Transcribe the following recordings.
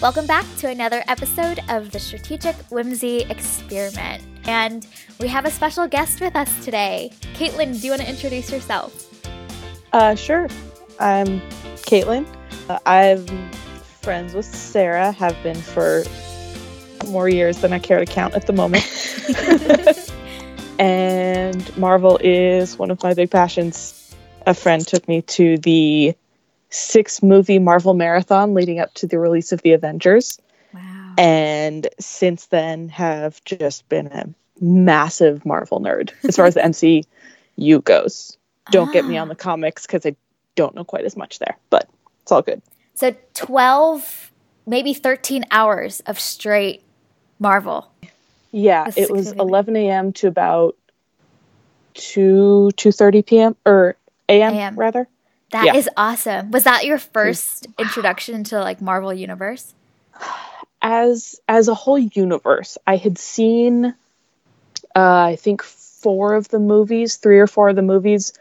Welcome back to another episode of the Strategic Whimsy Experiment. And we have a special guest with us today. Kaitlin, do you want to introduce yourself? Uh, sure. I'm Kaitlin. Uh, I'm friends with Sarah, have been for more years than I care to count at the moment. and Marvel is one of my big passions. A friend took me to the six movie Marvel marathon leading up to the release of the Avengers. Wow. And since then have just been a massive Marvel nerd as far as the MCU goes. Don't get me Ah. on the comics because I don't know quite as much there, but it's all good. So 12, maybe 13 hours of straight Marvel. Yeah, That's it was 11 a.m. to about 2 2:30 p.m. or. AM. rather. That is Yeah. awesome. Was that your first introduction to like Marvel Universe? As as a whole universe, I had seen uh, I think four of the movies, three or four of the movies,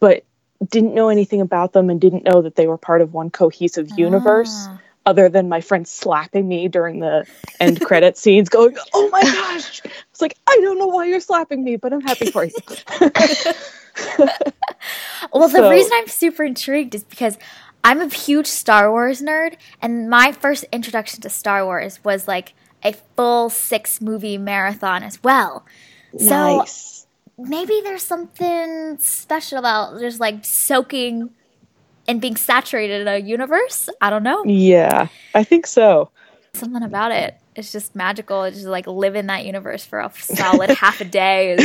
but didn't know anything about them and didn't know that they were part of one cohesive universe. Ah. other than my friend slapping me during the end credit scenes, going, "Oh my gosh!" It's like I don't know why you're slapping me, but I'm happy for you. Well, the So- reason I'm super intrigued is because I'm a huge Star Wars nerd, and my first introduction to Star Wars was like a full six movie marathon as well. So maybe there's something special about just like soaking and being saturated in a universe. I don't know. Yeah, I think so. Something about it. It's just magical. It's just like live in that universe for a solid half a day.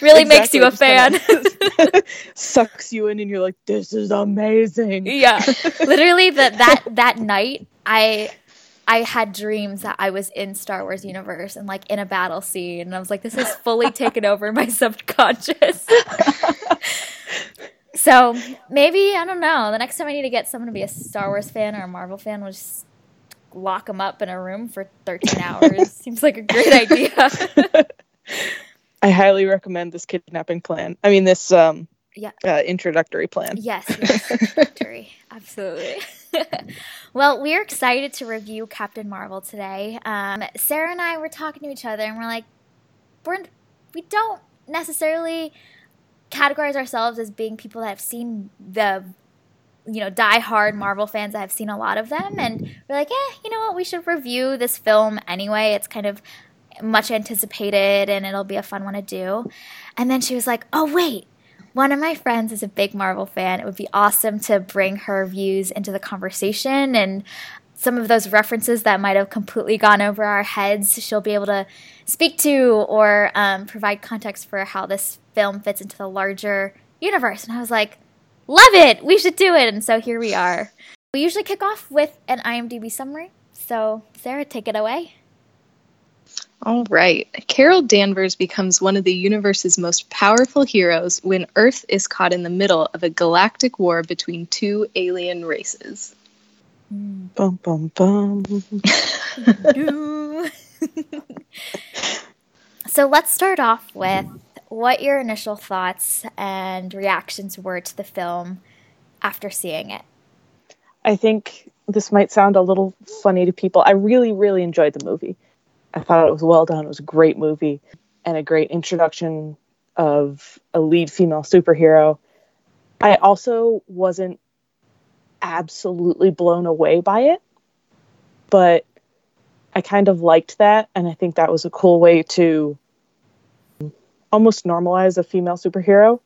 Really makes you a fan. Sucks you in, and you're like, "This is amazing." yeah literally that that that night i i had dreams that i was in star wars universe and like in a battle scene and i was like this is fully taken over my subconscious so maybe i don't know the next time i need to get someone to be a star wars fan or a marvel fan we'll just lock them up in a room for 13 hours seems like a great idea I highly recommend this kidnapping plan. I mean, this um, Yeah. uh, introductory plan. Yes, yes, victory. Absolutely. well, we're excited to review Captain Marvel today. Um, Sarah and I were talking to each other, and we're like, we're we don't necessarily categorize ourselves as being people that have seen the you know die-hard Marvel fans I've seen a lot of them, and we're like, eh, you know what? We should review this film anyway. It's kind of much anticipated, and it'll be a fun one to do. And then she was like, oh wait one of my friends is a big Marvel fan. It would be awesome to bring her views into the conversation and some of those references that might have completely gone over our heads. She'll be able to speak to or um, provide context for how this film fits into the larger universe. And I was like, love it. We should do it. And so here we are. We usually kick off with an IMDb summary. So, Sarah, take it away. All right. Carol Danvers becomes one of the universe's most powerful heroes when Earth is caught in the middle of a galactic war between two alien races. Bum bum bum. so let's start off with what your initial thoughts and reactions were to the film after seeing it. I think this might sound a little funny to people. I really, really enjoyed the movie. I thought it was well done. It was a great movie and a great introduction of a lead female superhero. I also wasn't absolutely blown away by it, but I kind of liked that. And I think that was a cool way to almost normalize a female superhero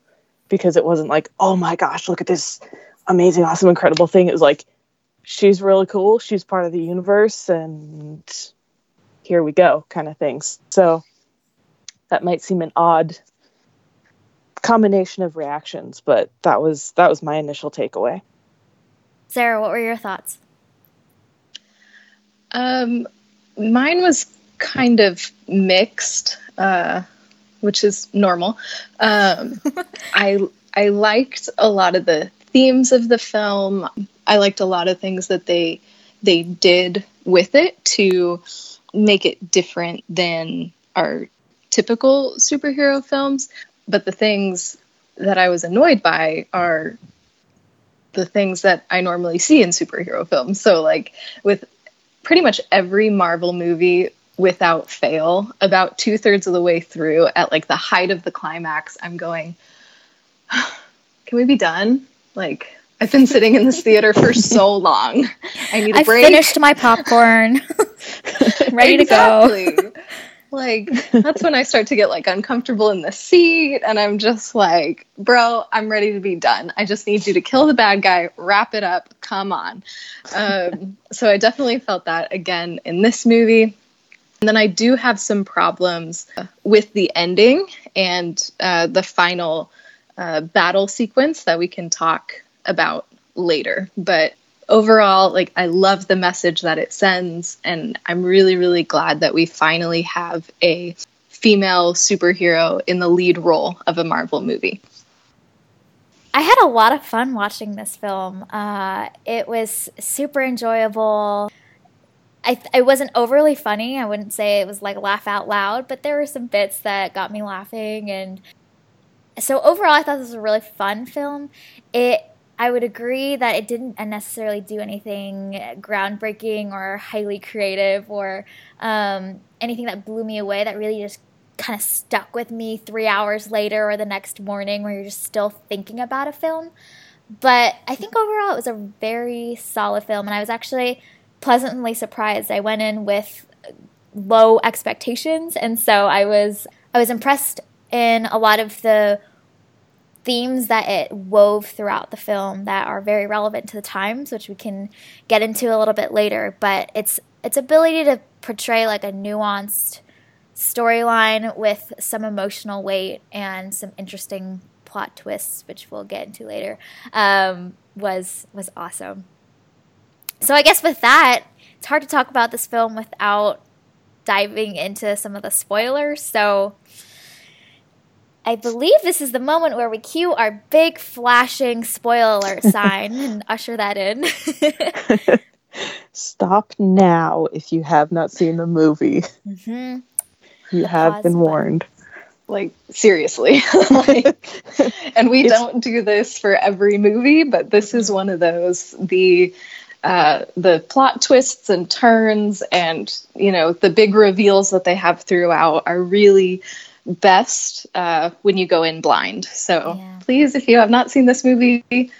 because it wasn't like, oh my gosh, look at this amazing, awesome, incredible thing. It was like, she's really cool. She's part of the universe, and here we go, kind of things. So that might seem an odd combination of reactions, but that was that was my initial takeaway. Sarah, what were your thoughts? Um, mine was kind of mixed, uh, which is normal. Um, I I liked a lot of the themes of the film. I liked a lot of things that they they did with it to make it different than our typical superhero films. But the things that I was annoyed by are the things that I normally see in superhero films. So, like with pretty much every Marvel movie without fail. About two thirds of the way through, at like the height of the climax, I'm going, "Can we be done?" Like I've been sitting in this theater for so long. I need a I break. finished my popcorn. Ready Exactly. to go. like that's when I start to get like uncomfortable in the seat and I'm just like, bro, I'm ready to be done. I just need you to kill the bad guy, wrap it up, come on. Um, so I definitely felt that again in this movie. And then I do have some problems with the ending and uh, the final uh, battle sequence that we can talk about later. But overall, like I love the message that it sends, and I'm really, really glad that we finally have a female superhero in the lead role of a Marvel movie. I had a lot of fun watching this film. Uh, it was super enjoyable. I, it wasn't overly funny. I wouldn't say it was like laugh out loud, but there were some bits that got me laughing. And so overall, I thought this was a really fun film. It I would agree that it didn't necessarily do anything groundbreaking or highly creative or um, anything that blew me away that really just kind of stuck with me three hours later or the next morning where you're just still thinking about a film. But I think overall it was a very solid film, and I was actually pleasantly surprised. I went in with low expectations, and so I was I was impressed in a lot of the themes that it wove throughout the film that are very relevant to the times, which we can get into a little bit later. But its its ability to portray like a nuanced storyline with some emotional weight and some interesting plot twists, which we'll get into later, um, was was awesome. So I guess with that, it's hard to talk about this film without diving into some of the spoilers. So I believe this is the moment where we cue our big flashing spoiler alert sign and usher that in. Stop now if you have not seen the movie. hmm You The have pause been button. warned. Like seriously, like, and we It's- don't do this for every movie, but this is one of those the uh, the plot twists and turns, and you know the big reveals that they have throughout are really best uh, when you go in blind. So Yeah. please, if you have not seen this movie,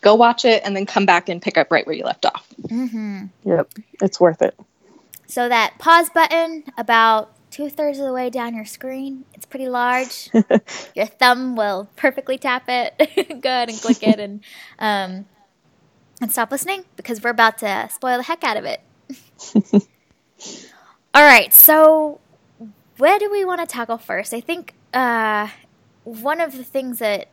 go watch it and then come back and pick up right where you left off. Mm-hmm. Yep, it's worth it. So that pause button about two thirds of the way down your screen, it's pretty large. your thumb will perfectly tap it. Go ahead and click it and um, and stop listening because we're about to spoil the heck out of it. All right, so where do we want to tackle first? I think uh, one of the things that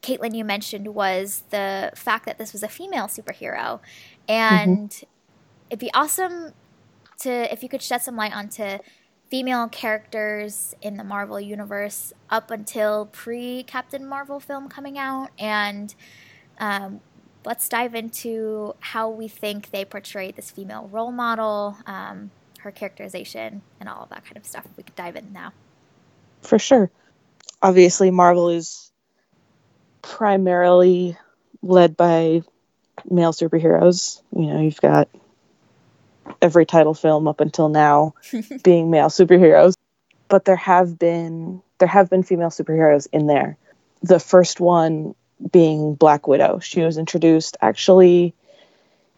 Kaitlin you mentioned was the fact that this was a female superhero, and it'd be awesome to if you could shed some light onto female characters in the Marvel universe up until pre Captain Marvel film coming out, and um, let's dive into how we think they portray this female role model, um, her characterization, and all of that kind of stuff. We could dive in now. For sure. Obviously, Marvel is primarily led by male superheroes. You know, you've got every title film up until now being male superheroes, but there have been there have been female superheroes in there. The first one being Black Widow. She was introduced actually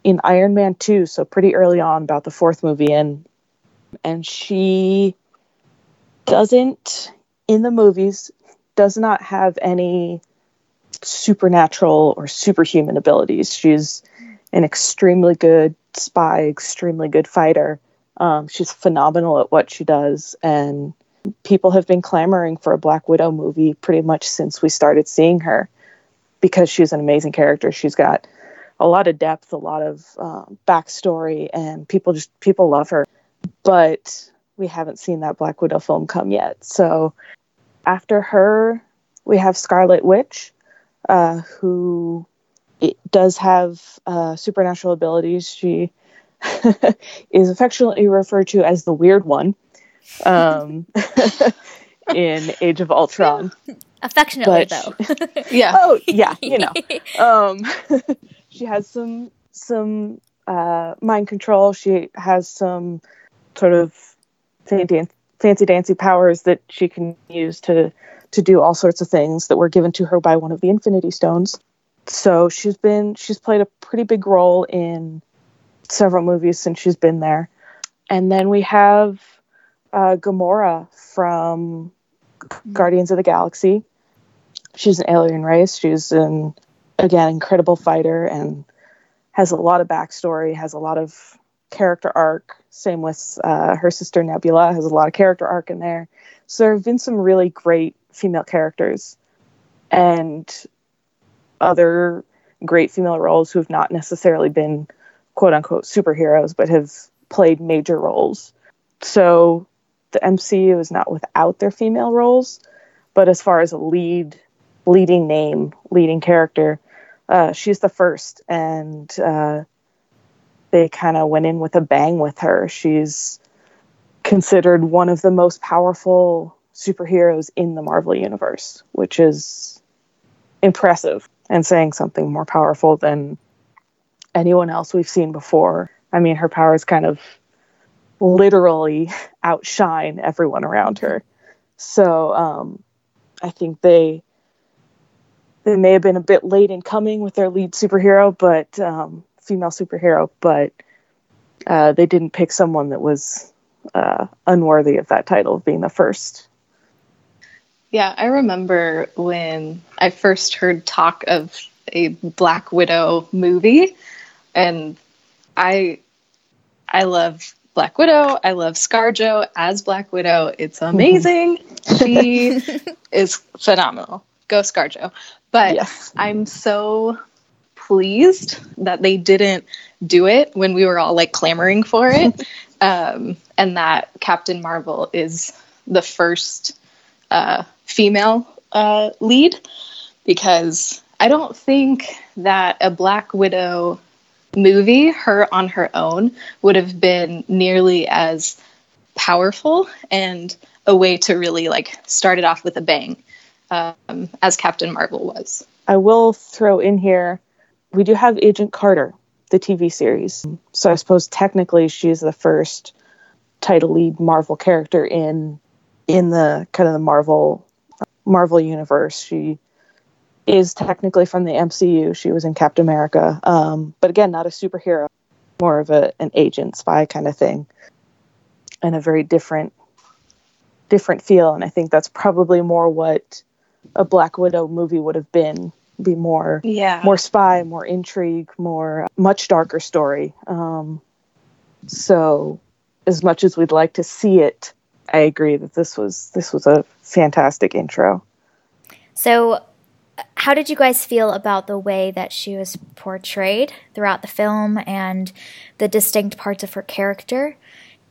in Iron Man 2, so pretty early on about the fourth movie in and she doesn't in the movies does not have any supernatural or superhuman abilities. She's an extremely good spy, extremely good fighter. Um, she's phenomenal at what she does, and people have been clamoring for a Black Widow movie pretty much since we started seeing her because she's an amazing character. She's got a lot of depth, a lot of um, backstory, and people just people love her. But we haven't seen that Black Widow film come yet. So after her, we have Scarlet Witch, uh, who does have uh, supernatural abilities. She is affectionately referred to as the Weird One um, in Age of Ultron. Affectionately, But- though. Yeah. Oh yeah, you know. Um, she has some some uh, mind control. She has some sort of fancy, fancy dancy powers that she can use to to do all sorts of things that were given to her by one of the Infinity Stones. So she's been she's played a pretty big role in several movies since she's been there. And then we have uh, Gamora from Guardians of the Galaxy. She's an alien race. She's an again incredible fighter and has a lot of backstory. Has a lot of character arc. Same with uh, her sister Nebula. Has a lot of character arc in there. So there have been some really great female characters, and other great female roles who have not necessarily been quote unquote superheroes, but have played major roles. So the MCU is not without their female roles, but as far as a lead, leading name, leading character, uh, she's the first, and uh, they kind of went in with a bang with her. She's considered one of the most powerful superheroes in the Marvel universe, which is impressive and saying something more powerful than anyone else we've seen before. I mean, her powers kind of literally outshine everyone around her. So um, I think they they may have been a bit late in coming with their lead superhero, but um, female superhero, but uh, they didn't pick someone that was uh, unworthy of that title of being the first. Yeah, I remember when I first heard talk of a Black Widow movie, and I I love Black Widow. I love ScarJo as Black Widow. It's amazing. she is phenomenal. Go ScarJo. But yes. I'm so pleased that they didn't do it when we were all like clamoring for it. um, and that Captain Marvel is the first uh, female uh, lead because I don't think that a Black Widow movie, her on her own, would have been nearly as powerful and a way to really like start it off with a bang um, as Captain Marvel was. I will throw in here we do have Agent Carter, the TV series. So I suppose technically she's the first title lead Marvel character in in the kind of the Marvel Marvel universe. She is technically from the MCU. She was in Captain America, um, but again, not a superhero, more of a an agent spy kind of thing, and a very different different feel. And I think that's probably more what a Black Widow movie would have been be more yeah. more spy more intrigue more much darker story. Um, so as much as we'd like to see it i agree that this was this was a fantastic intro. So how did you guys feel about the way that she was portrayed throughout the film and the distinct parts of her character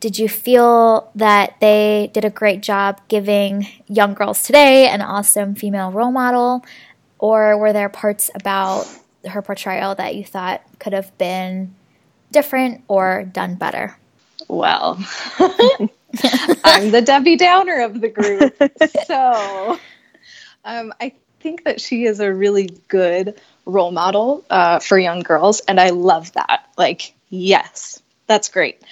did you feel that they did a great job giving young girls today an awesome female role model or were there parts about her portrayal that you thought could have been different or done better? Well, I'm the Debbie Downer of the group. So um, I think that she is a really good role model uh, for young girls. And I love that. Like, yes, that's great.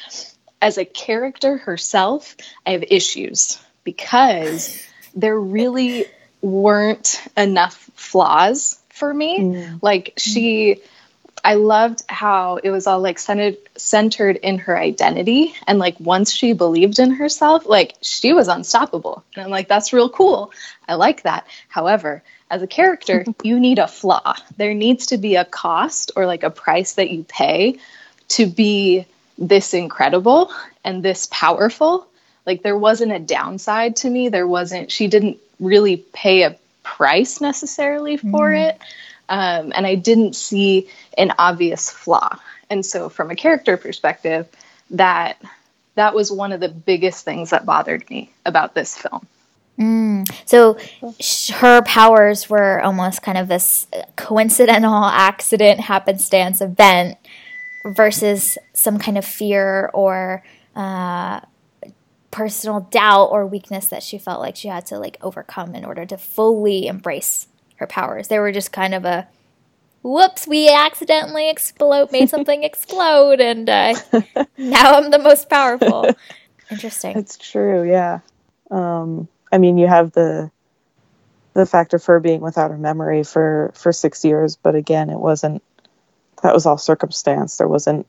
As a character herself, I have issues because there really weren't enough flaws for me. Mm. Like she I loved how it was all like centered centered in her identity and like once she believed in herself, like she was unstoppable. And I'm like that's real cool. I like that. However, as a character, you need a flaw. There needs to be a cost or like a price that you pay to be this incredible and this powerful. Like there wasn't a downside to me. There wasn't she didn't really pay a price necessarily for mm. it. Um, and I didn't see an obvious flaw. And so, from a character perspective, that that was one of the biggest things that bothered me about this film. Mm. So sh- her powers were almost kind of this coincidental accident, happenstance event versus some kind of fear or uh, personal doubt or weakness that she felt like she had to like overcome in order to fully embrace her powers. They were just kind of a whoops, we accidentally explode, made something explode, and uh, now I'm the most powerful. Interesting. It's true, yeah. Um, I mean, you have the the fact of her being without her memory for for six years, but again, it wasn't. That was all circumstance. There wasn't,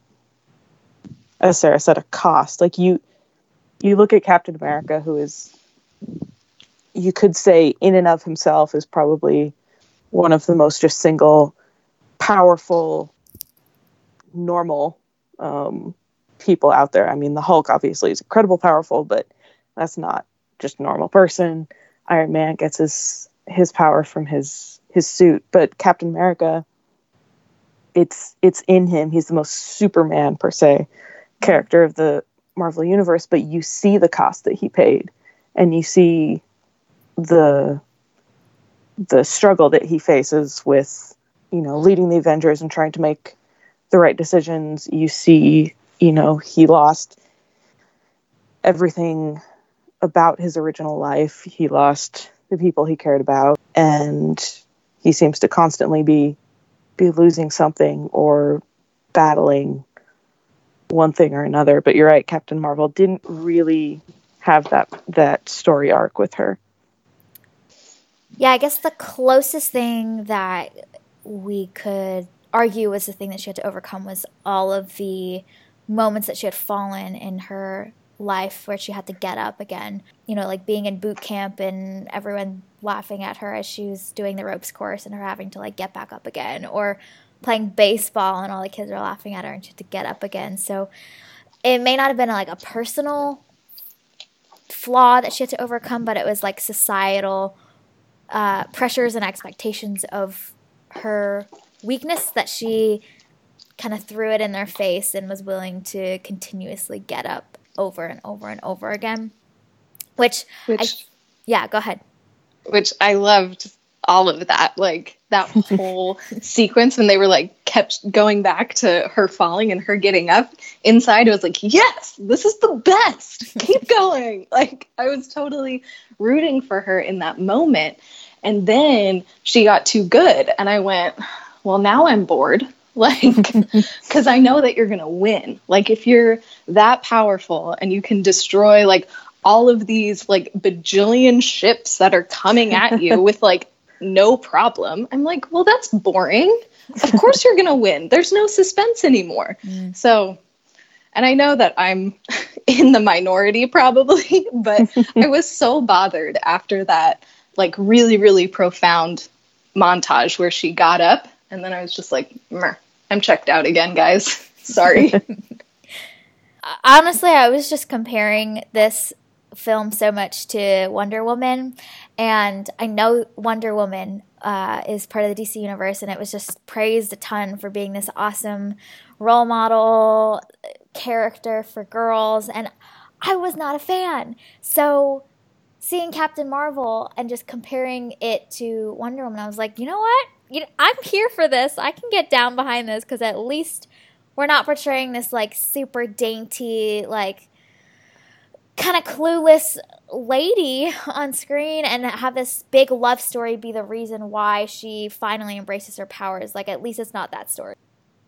as Sarah said, a cost. Like you, you look at Captain America, who is, you could say, in and of himself, is probably one of the most just single, powerful, normal um, people out there. I mean, the Hulk obviously is incredible powerful, but that's not just normal person. Iron Man gets his his power from his his suit, but Captain America, it's it's in him. He's the most Superman per se character of the Marvel universe, but you see the cost that he paid, and you see the the struggle that he faces with you know leading the Avengers and trying to make the right decisions. You see, you know, he lost everything about his original life. He lost the people he cared about, and he seems to constantly be be losing something or battling one thing or another. But you're right, Captain Marvel didn't really have that that story arc with her. Yeah, I guess the closest thing that we could argue was the thing that she had to overcome was all of the moments that she had fallen in her life where she had to get up again. You know, like being in boot camp and everyone laughing at her as she was doing the ropes course and her having to like get back up again, or playing baseball and all the kids are laughing at her and she had to get up again. So it may not have been like a personal flaw that she had to overcome, but it was like societal uh, pressures and expectations of her weakness that she kind of threw it in their face and was willing to continuously get up over and over and over again. Which, Which I, yeah, go ahead. which I loved all of that. Like that whole sequence when they were like kept going back to her falling and her getting up inside it was like, yes, this is the best. Keep going. Like I was totally rooting for her in that moment. And then she got too good and I went, well, now I'm bored. Like, because I know that you're going to win. Like, if you're that powerful and you can destroy like all of these like bajillion ships that are coming at you with like no problem, I'm like, well, that's boring. Of course you're going to win. There's no suspense anymore. Mm. So, and I know that I'm in the minority probably, but I was so bothered after that, like, really, really profound montage where she got up. And then I was just like, Meh, I'm checked out again, guys. Sorry. honestly, I was just comparing this film so much to Wonder Woman, and I know Wonder Woman uh, is part of the DC universe, and it was just praised a ton for being this awesome role model character for girls, and I was not a fan. So seeing Captain Marvel and just comparing it to Wonder Woman, I was like, you know what? You know, I'm here for this. I can get down behind this because at least we're not portraying this like super dainty, like kind of clueless lady on screen and have this big love story be the reason why she finally embraces her powers. Like at least it's not that story.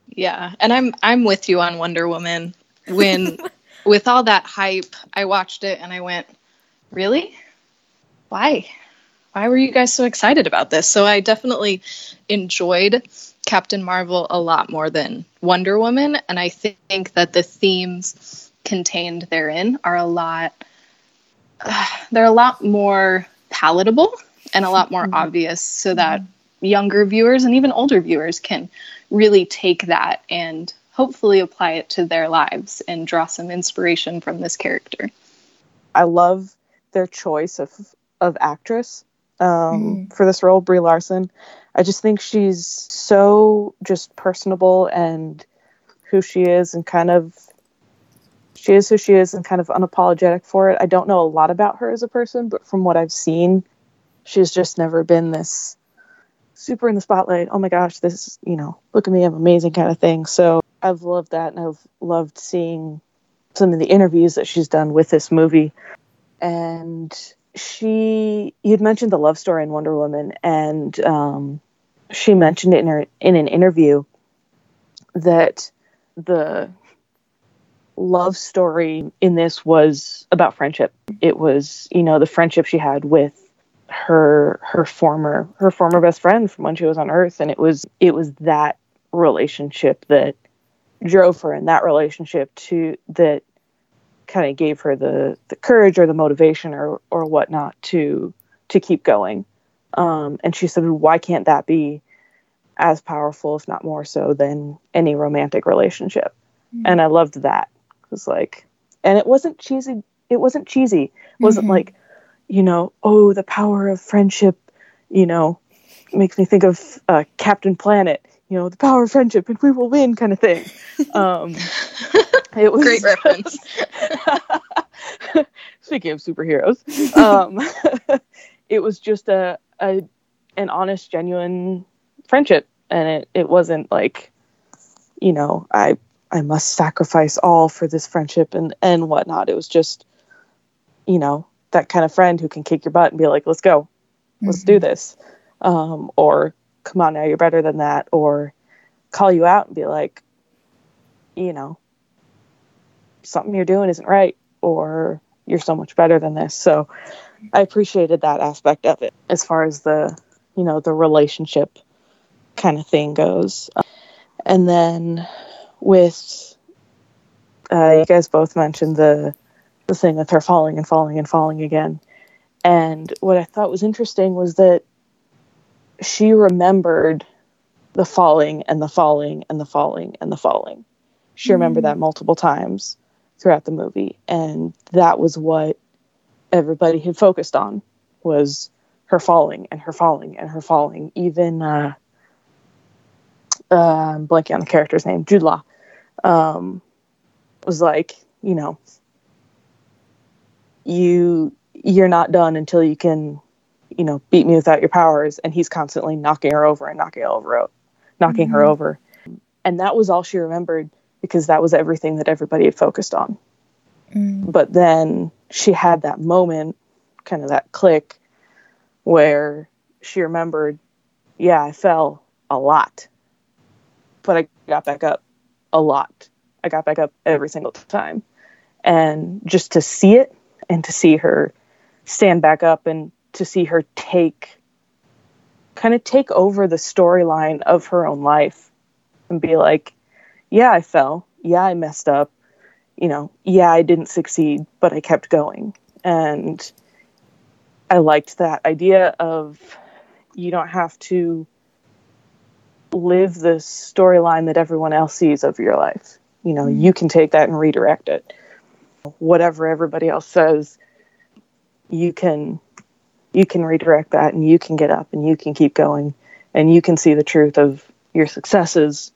yeah, and I'm I'm with you on Wonder Woman. When with all that hype, I watched it and I went, "Really? Why? Why were you guys so excited about this?" So I definitely enjoyed Captain Marvel a lot more than Wonder Woman, and I think that the themes contained therein are a lot they're a lot more palatable and a lot more mm-hmm. obvious so that mm-hmm. younger viewers and even older viewers can really take that and hopefully apply it to their lives and draw some inspiration from this character. I love their choice of of actress um, for this role, Brie Larson. I just think she's so just personable and who she is, and kind of she is who she is, and kind of unapologetic for it. I don't know a lot about her as a person, but from what I've seen, she's just never been this super in the spotlight. Oh my gosh, this you know, look at me, I'm amazing kind of thing. So I've loved that, and I've loved seeing some of the interviews that she's done with this movie and she you'd mentioned the love story in wonder woman and um she mentioned it in her in an interview that the love story in this was about friendship. It was, you know, the friendship she had with her her former her former best friend from when she was on earth and it was it was that relationship that drove her and that relationship to that kind of gave her the the courage or the motivation or or whatnot to to keep going. Um, and she said why can't that be as powerful if not more so than any romantic relationship? Mm-hmm. and i loved that. It was like and it wasn't cheesy it wasn't cheesy. It wasn't mm-hmm. like you know oh the power of friendship you know makes me think of uh, captain planet you know the power of friendship and we will win kind of thing. Um, it was great reference. Speaking of superheroes um, it was just a, a an honest genuine friendship. And it, it wasn't like you know i i must sacrifice all for this friendship and and whatnot. It was just you know that kind of friend who can kick your butt and be like let's go. Let's mm-hmm. do this. Um, or come on now, you're better than that, or call you out and be like, you know, something you're doing isn't right, or you're so much better than this. So I appreciated that aspect of it as far as the, you know, the relationship kind of thing goes. And then with, uh, you guys both mentioned the, the thing with her falling and falling and falling again. And what I thought was interesting was that she remembered the falling and the falling and the falling and the falling. She remembered that mm. multiple times throughout the movie, and that was what everybody had focused on was her falling and her falling and her falling. Even uh, uh, I'm blanking on the character's name, Jude Law, um, was like, you know, you you're not done until you can you know, beat me without your powers. And he's constantly knocking her over and knocking her over, knocking mm-hmm. her over. And that was all she remembered because that was everything that everybody had focused on. Mm. But then she had that moment, kind of that click, where she remembered, yeah, I fell a lot, but I got back up a lot. I got back up every single time. And just to see it and to see her stand back up and to see her take kind of take over the storyline of her own life and be like, yeah, I fell. Yeah, I messed up. You know, yeah, I didn't succeed, but I kept going. And I liked that idea of you don't have to live the storyline that everyone else sees of your life. You know, mm-hmm. you can take that and redirect it. Whatever everybody else says, you can you can redirect that and you can get up and you can keep going and you can see the truth of your successes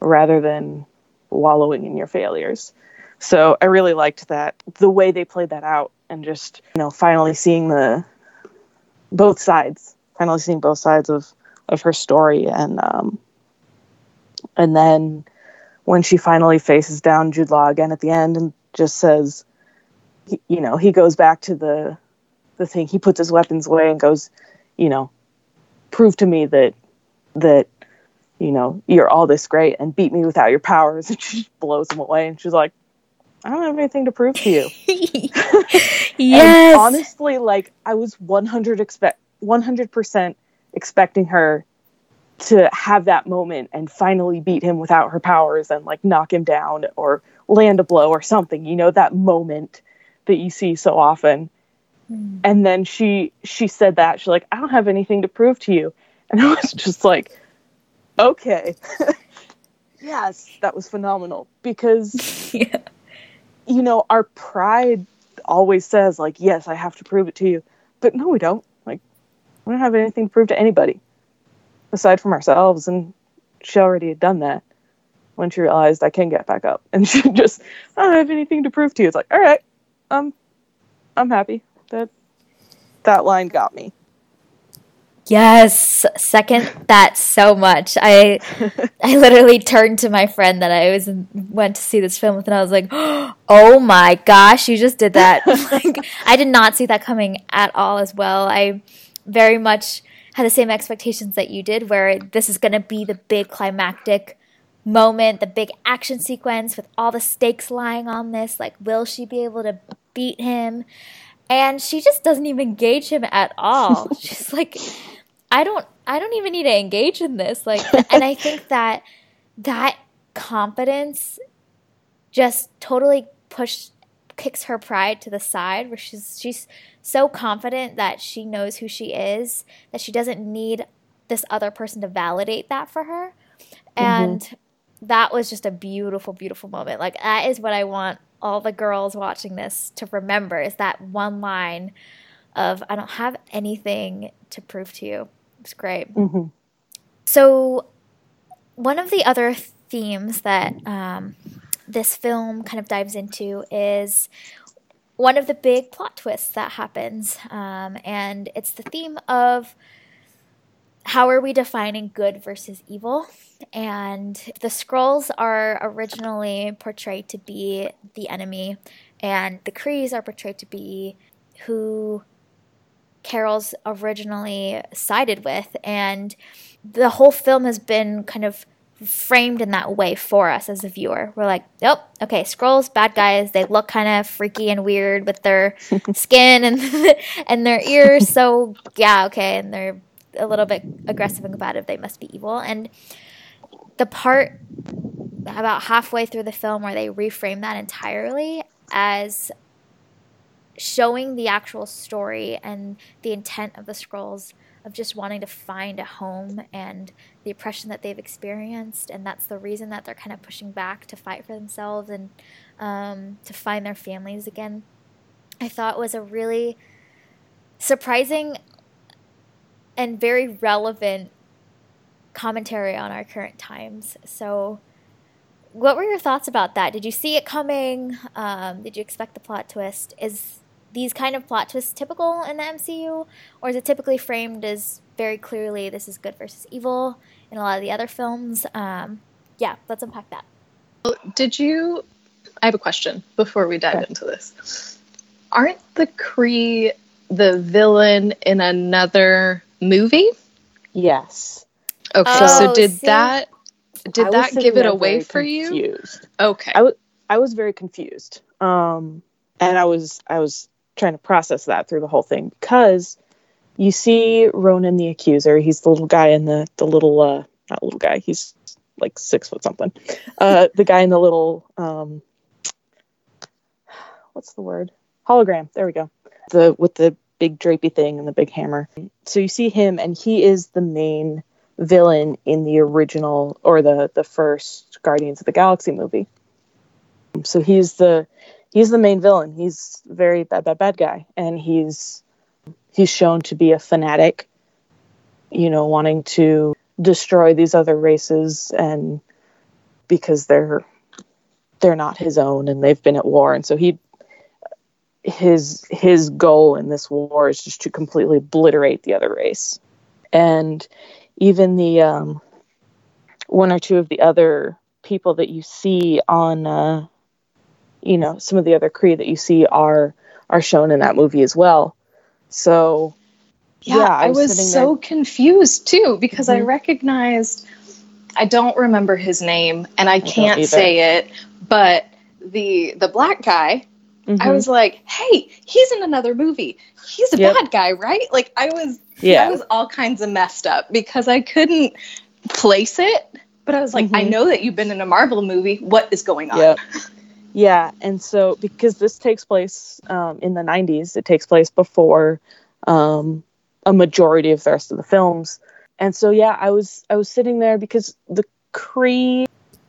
rather than wallowing in your failures. So I really liked that the way they played that out and just, you know, finally seeing the both sides, finally seeing both sides of of her story and um and then when she finally faces down Jude Law again at the end and just says you know, he goes back to the the thing. He puts his weapons away and goes, you know, prove to me that that you know you're all this great and beat me without your powers. And she blows him away, and she's like, I don't have anything to prove to you. yes. honestly, like I was 100 expect 100 percent expecting her to have that moment and finally beat him without her powers and like knock him down or land a blow or something. You know that moment that you see so often. Mm. And then she she said that she's like, I don't have anything to prove to you, and I was just like, okay, yes, that was phenomenal because yeah. you know our pride always says like, yes, I have to prove it to you, but no, we don't. Like, we don't have anything to prove to anybody aside from ourselves, and she already had done that when she realized I can get back up, and she just, I don't have anything to prove to you. It's like, all right, um, I'm happy that that line got me. Yes, second that so much. I I literally turned to my friend that I was went to see this film with, and I was like, "Oh my gosh, you just did that!" like I did not see that coming at all. As well, I very much had the same expectations that you did, where this is going to be the big climactic moment, the big action sequence with all the stakes lying on this. Like, will she be able to beat him? And she just doesn't even engage him at all. She's like, I don't, I don't even need to engage in this. Like, and I think that that confidence just totally pushed kicks her pride to the side where she's she's so confident that she knows who she is that she doesn't need this other person to validate that for her and mm-hmm that was just a beautiful, beautiful moment. Like that is what I want all the girls watching this to remember is that one line of I don't have anything to prove to you. It's great. Mm-hmm. So one of the other themes that um, this film kind of dives into is one of the big plot twists that happens, um, and it's the theme of how are we defining good versus evil? And the Skrulls are originally portrayed to be the enemy, and the Krees are portrayed to be who Carol's originally sided with. And the whole film has been kind of framed in that way for us as a viewer. We're like, nope, okay, Skrulls, bad guys. They look kind of freaky and weird with their skin and and their ears. So yeah, okay, and they're a little bit aggressive and combative, they must be evil. And the part about halfway through the film where they reframe that entirely as showing the actual story and the intent of the Skrulls of just wanting to find a home and the oppression that they've experienced and that's the reason that they're kind of pushing back to fight for themselves and um, to find their families again i thought was a really surprising and very relevant commentary on our current times. So, what were your thoughts about that? Did you see it coming? Um, did you expect the plot twist? Is these kind of plot twists typical in the MCU, or is it typically framed as very clearly this is good versus evil in a lot of the other films? Um, yeah, let's unpack that. Did you? I have a question before we dive into this. Aren't the Kree the villain in another movie? Yes. Okay. Oh, so did see? that did that give it away for confused. you? Okay. I was I was very confused. Um and I was I was trying to process that through the whole thing because you see Ronan the accuser, he's the little guy in the the little uh not little guy, he's like six foot something. Uh the guy in the little um what's the word? Hologram. There we go. The with the big drapey thing and the big hammer. So you see him, and he is the main villain in the original or the the first Guardians of the Galaxy movie. So he's the he's the main villain. He's very bad bad bad guy, and he's he's shown to be a fanatic. You know, wanting to destroy these other races and because they're they're not his own and they've been at war and so he his his goal in this war is just to completely obliterate the other race and even the um, one or two of the other people that you see on uh, you know some of the other Kree that you see are are shown in that movie as well so yeah, yeah I, was, was so there. confused too because mm-hmm. I recognized I don't remember his name and I, I can't say it but the the black guy Mm-hmm. I was like, hey, he's in another movie. He's a yep. bad guy, right? Like I was yeah. I was all kinds of messed up because I couldn't place it. But I was like, mm-hmm. I know that you've been in a Marvel movie. What is going on? Yep. Yeah, and so because this takes place um, in the 90s, it takes place before um, a majority of the rest of the films. And so yeah, I was I was sitting there because the Kree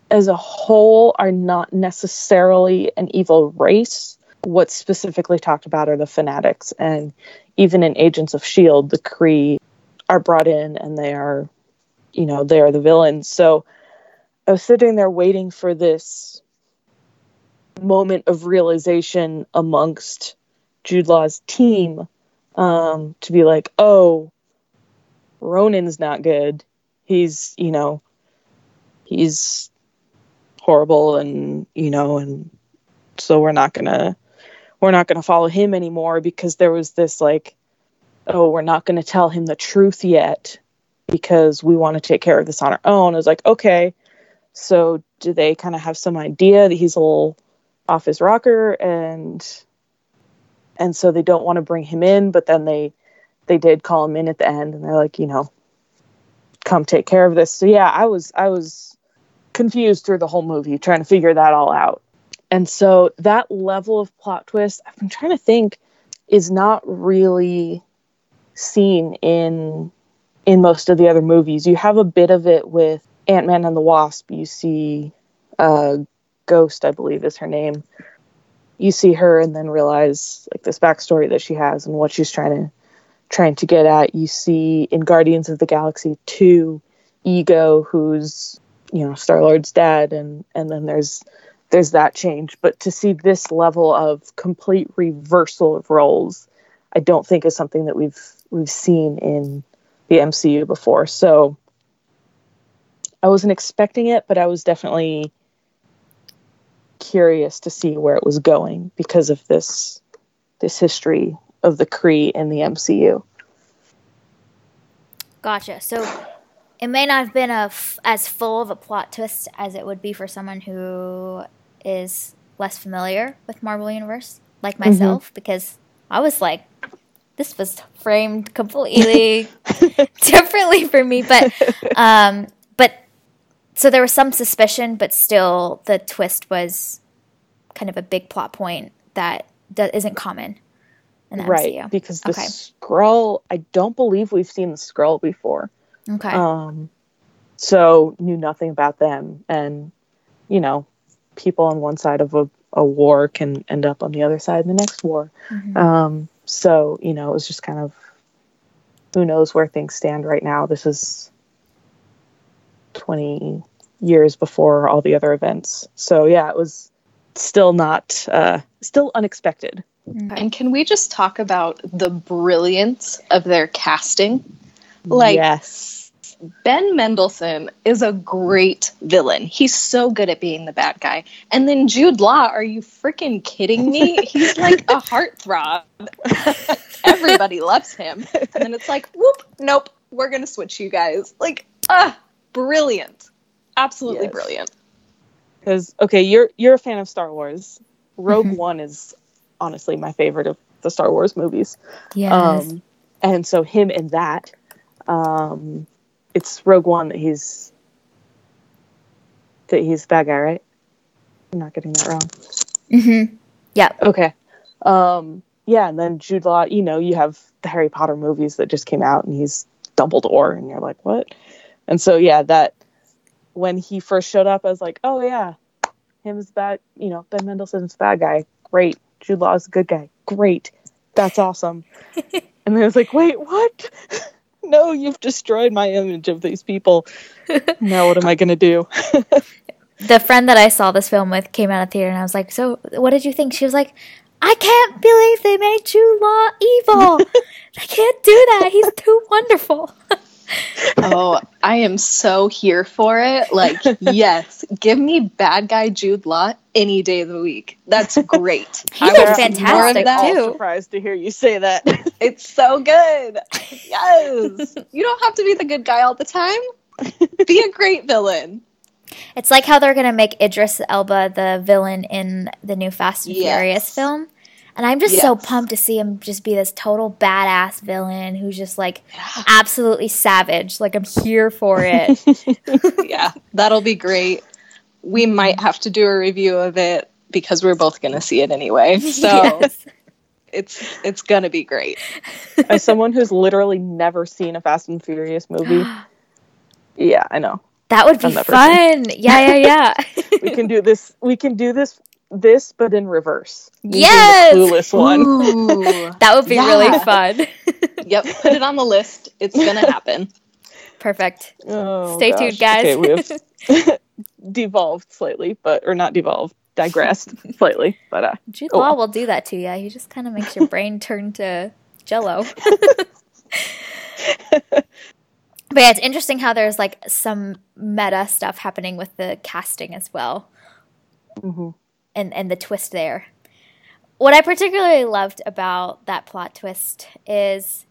as a whole are not necessarily an evil race what's specifically talked about are the fanatics. And even in agents of shield the kree are brought in and they are you know they are the villains. So i was sitting there waiting for this moment of realization amongst jude law's team um, to be like oh ronan's not good. He's you know he's horrible and you know and so we're not gonna we're not going to follow him anymore because there was this like oh, we're not going to tell him the truth yet because we want to take care of this on our own. I was like, okay. So do they kind of have some idea that he's a little off his rocker and and so they don't want to bring him in, but then they they did call him in at the end and they're like, you know, come take care of this. So yeah, I was I was confused through the whole movie trying to figure that all out. And so that level of plot twist, I've been trying to think is not really seen in in most of the other movies. You have a bit of it with Ant Man and the Wasp. You see uh, Ghost, I believe is her name. You see her and then realize like this backstory that she has and what she's trying to trying to get at. You see in Guardians of the Galaxy 2 Ego, who's you know Star Lord's dad, and and then there's there's that change. But to see this level of complete reversal of roles, I don't think is something that we've we've seen in the MCU before. So I wasn't expecting it, but I was definitely curious to see where it was going because of this this history of the Kree in the MCU. Gotcha. So it may not have been a f- as full of a plot twist as it would be for someone who is less familiar with Marvel Universe, like Mm-hmm. myself, because I was like, this was framed completely differently for me. But, um, but so there was some suspicion, but still the twist was kind of a big plot point that that isn't common right, MCU. because the Okay. Skrull, I don't believe we've seen the Skrull before. Okay. Um, so knew nothing about them, and you know, people on one side of a, a war can end up on the other side in the next war. Mhm. Um, so you know, it was just kind of who knows where things stand right now. This is twenty years before all the other events. So yeah, it was still not uh, still unexpected. And can we just talk about the brilliance of their casting? Like yes, Ben Mendelsohn is a great villain. He's so good at being the bad guy. And then Jude Law, are you freaking kidding me? He's like a heartthrob. Everybody loves him. And then it's like, whoop, nope, we're going to switch you guys. Like, ah, brilliant. Absolutely Yes. brilliant. because okay, you're you're a fan of Star Wars. Rogue Mhm. One is honestly my favorite of the Star Wars movies. yes. Um, and so him in that, um, it's Rogue One that he's that he's the bad guy, right? I'm not getting that wrong. mm-hmm. Yeah. Okay. Um, yeah, and then Jude Law, you know, you have the Harry Potter movies that just came out and he's Dumbledore and you're like, what? And so yeah, that when he first showed up, I was like, oh yeah, him is bad, you know, Ben Mendelsohn's the bad guy. Great. Jude Law is a good guy. Great. That's awesome. and then I was like, wait, what? no, you've destroyed my image of these people. now what am I gonna do? the friend that I saw this film with came out of theater, and I was like, "So, what did you think?" She was like, "I can't believe they made Jude Law evil. they can't do that. He's too wonderful." Oh, I am so here for it. Like, yes, give me bad guy Jude Law any day of the week. That's great. He I did want some more of fantastic, that. too. surprised to hear you say that. It's so good. Yes. you don't have to be the good guy all the time. Be a great villain. It's like how they're gonna make Idris Elba the villain in the new Fast and Yes. Furious film, and I'm just so pumped to see him just be this total badass villain who's just like absolutely savage. Like I'm here for it. yeah, that'll be great. We might have to do a review of it because we're both going to see it anyway. So Yes. it's it's going to be great. As someone who's literally never seen a Fast and Furious movie, yeah, I know. That would be I'm fun. Yeah, yeah, yeah. We can do this. We can do this. This, but in reverse. Using Yes! the clueless one. Ooh. that would be Yeah. really fun. yep, put it on the list. It's going to happen. Perfect. Oh, Stay tuned, guys. Okay, we have devolved slightly, but or not devolved, digressed slightly, but uh, Jude Oh. Law will do that to you. He just kind of makes your brain turn to jello. but yeah, it's interesting how there's like some meta stuff happening with the casting as well. mhm. And and the twist there. What I particularly loved about that plot twist is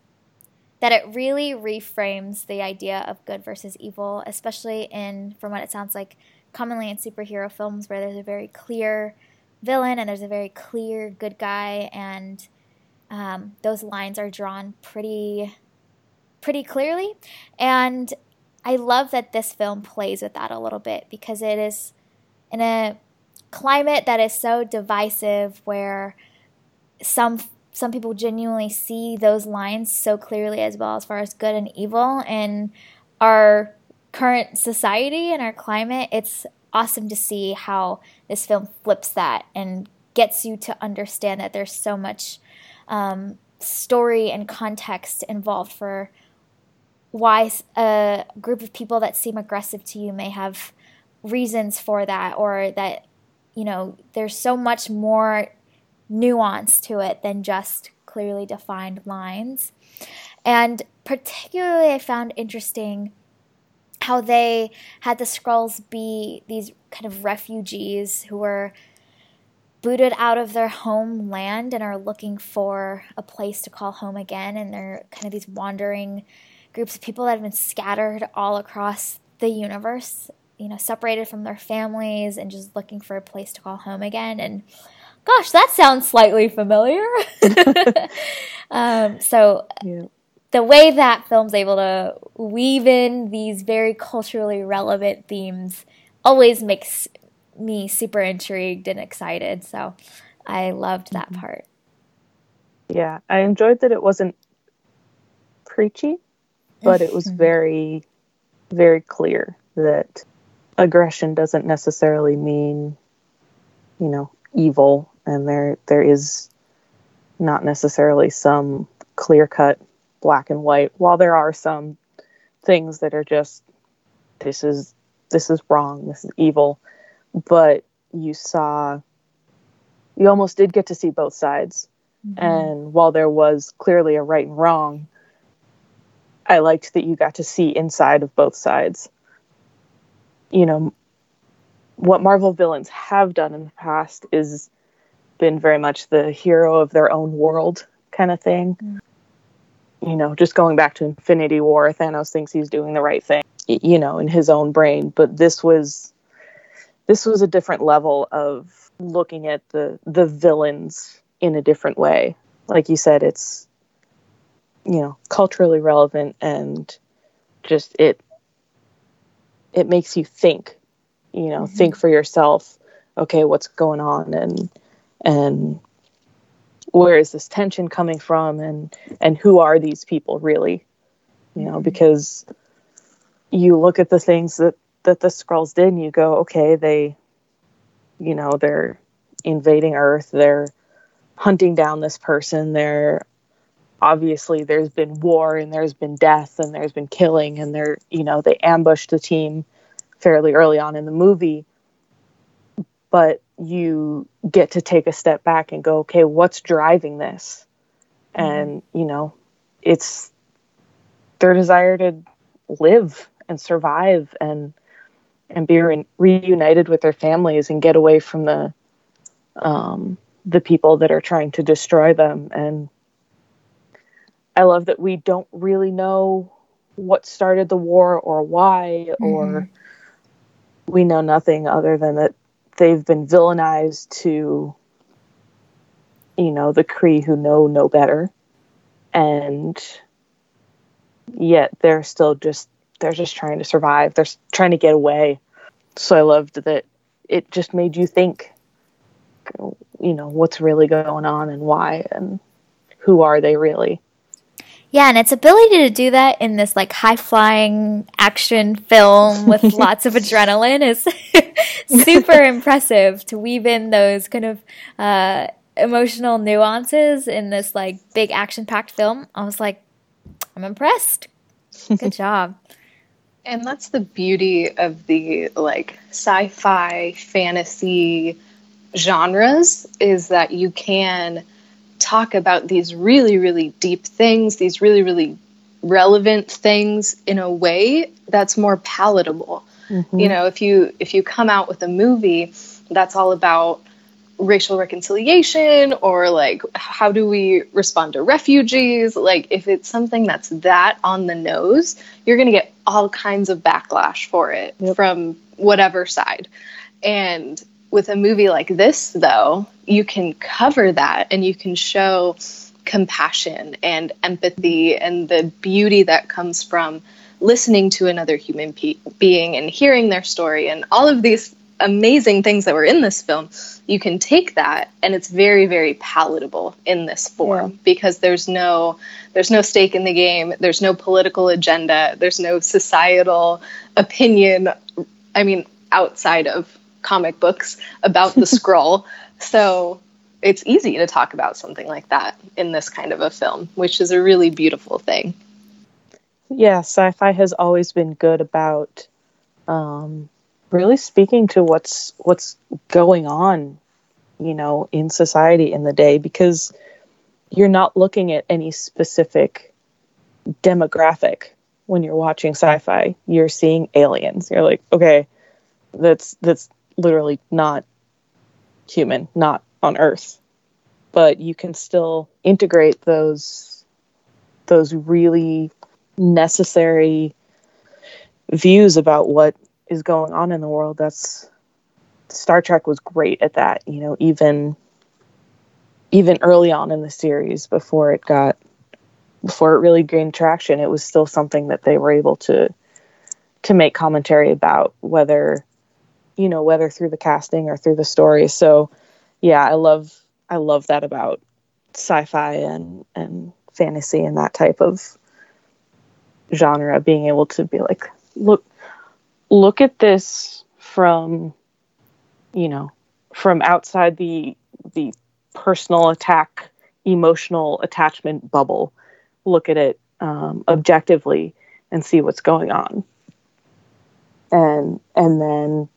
that it really reframes the idea of good versus evil, especially in, from what it sounds like, commonly in superhero films where there's a very clear villain and there's a very clear good guy, and um, those lines are drawn pretty, pretty clearly. And I love that this film plays with that a little bit because it is in a climate that is so divisive where some some people genuinely see those lines so clearly as well as far as good and evil. In our current society and our climate it's awesome to see how this film flips that and gets you to understand that there's so much um, story and context involved for why a group of people that seem aggressive to you may have reasons for that or that you know there's so much more nuance to it than just clearly defined lines. And particularly i found interesting how they had the Skrulls be these kind of refugees who were booted out of their homeland and are looking for a place to call home again. And they're kind of these wandering groups of people that have been scattered all across the universe, you know, separated from their families and just looking for a place to call home again. And gosh, that sounds slightly familiar. um, so yeah. the way that film's able to weave in these very culturally relevant themes always makes me super intrigued and excited. So I loved that mm-hmm. part. Yeah, I enjoyed that it wasn't preachy but it was mm-hmm. very, very clear that aggression doesn't necessarily mean, you know, evil, and there there is not necessarily some clear cut black and white. While there are some things that are just this is this is wrong, this is evil, but you saw you almost did get to see both sides. Mm-hmm. And while there was clearly a right and wrong, I liked that you got to see inside of both sides. You know, what Marvel villains have done in the past is been very much the hero of their own world kind of thing. Mm. You know, just going back to Infinity War, Thanos thinks he's doing the right thing, you know, in his own brain, but this was this was a different level of looking at the the villains in a different way. Like you said, it's you know culturally relevant and just it it makes you think you know mm-hmm. think for yourself okay what's going on and and where is this tension coming from and and who are these people really you know mm-hmm. because you look at the things that that the Skrulls did and you go okay they you know they're invading earth they're hunting down this person they're obviously there's been war and there's been death and there's been killing and they're you know they ambushed the team fairly early on in the movie but you get to take a step back and go okay what's driving this mm-hmm. and you know it's their desire to live and survive and and be re- reunited with their families and get away from the um the people that are trying to destroy them and I love that we don't really know what started the war or why, mm-hmm. or we know nothing other than that they've been villainized to, you know, the Kree who know no better. And yet they're still just, they're just trying to survive. They're trying to get away. So I loved that it just made you think, you know, what's really going on and why and who are they really. Yeah, and its ability to do that in this like high flying action film with lots of adrenaline is super impressive to weave in those kind of uh, emotional nuances in this like big action packed film. I was like, I'm impressed. Good job. And that's the beauty of the like sci fi fantasy genres is that you can talk about these really, really deep things, these really, really relevant things in a way that's more palatable. Mm-hmm. You know, if you if you come out with a movie that's all about racial reconciliation or like how do we respond to refugees like if it's something that's that on the nose you're going to get all kinds of backlash for it yep. from whatever side and with a movie like this though you can cover that and you can show compassion and empathy and the beauty that comes from listening to another human pe- being and hearing their story and all of these amazing things that were in this film, you can take that and it's very very palatable in this form yeah. because there's no there's no stake in the game, there's no political agenda, there's no societal opinion I mean outside of comic books about the Skrull. So it's easy to talk about something like that in this kind of a film, which is a really beautiful thing. Yeah, sci-fi has always been good about um, really speaking to what's what's going on, you know, in society in the day because you're not looking at any specific demographic when you're watching sci-fi. You're seeing aliens. You're like, okay, that's that's literally not human, not on Earth. But you can still integrate those those really necessary views about what is going on in the world. That's Star Trek was great at that, you know, even even early on in the series before it got before it really gained traction, it was still something that they were able to to make commentary about whether you know whether through the casting or through the story. So yeah, I love I love that about sci-fi and and fantasy and that type of genre being able to be like look look at this from you know from outside the the personal attack emotional attachment bubble look at it um, objectively and see what's going on and and then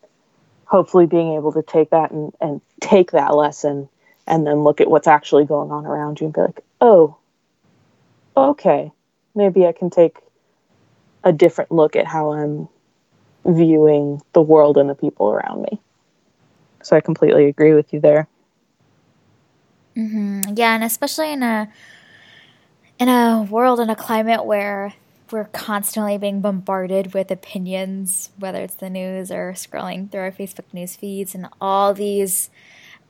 hopefully being able to take that and, and take that lesson and then look at what's actually going on around you and be like oh okay maybe i can take a different look at how i'm viewing the world and the people around me. So I completely agree with you there. Mm-hmm. Yeah, and especially in a in a world in a climate where we're constantly being bombarded with opinions, whether it's the news or scrolling through our Facebook news feeds, and all these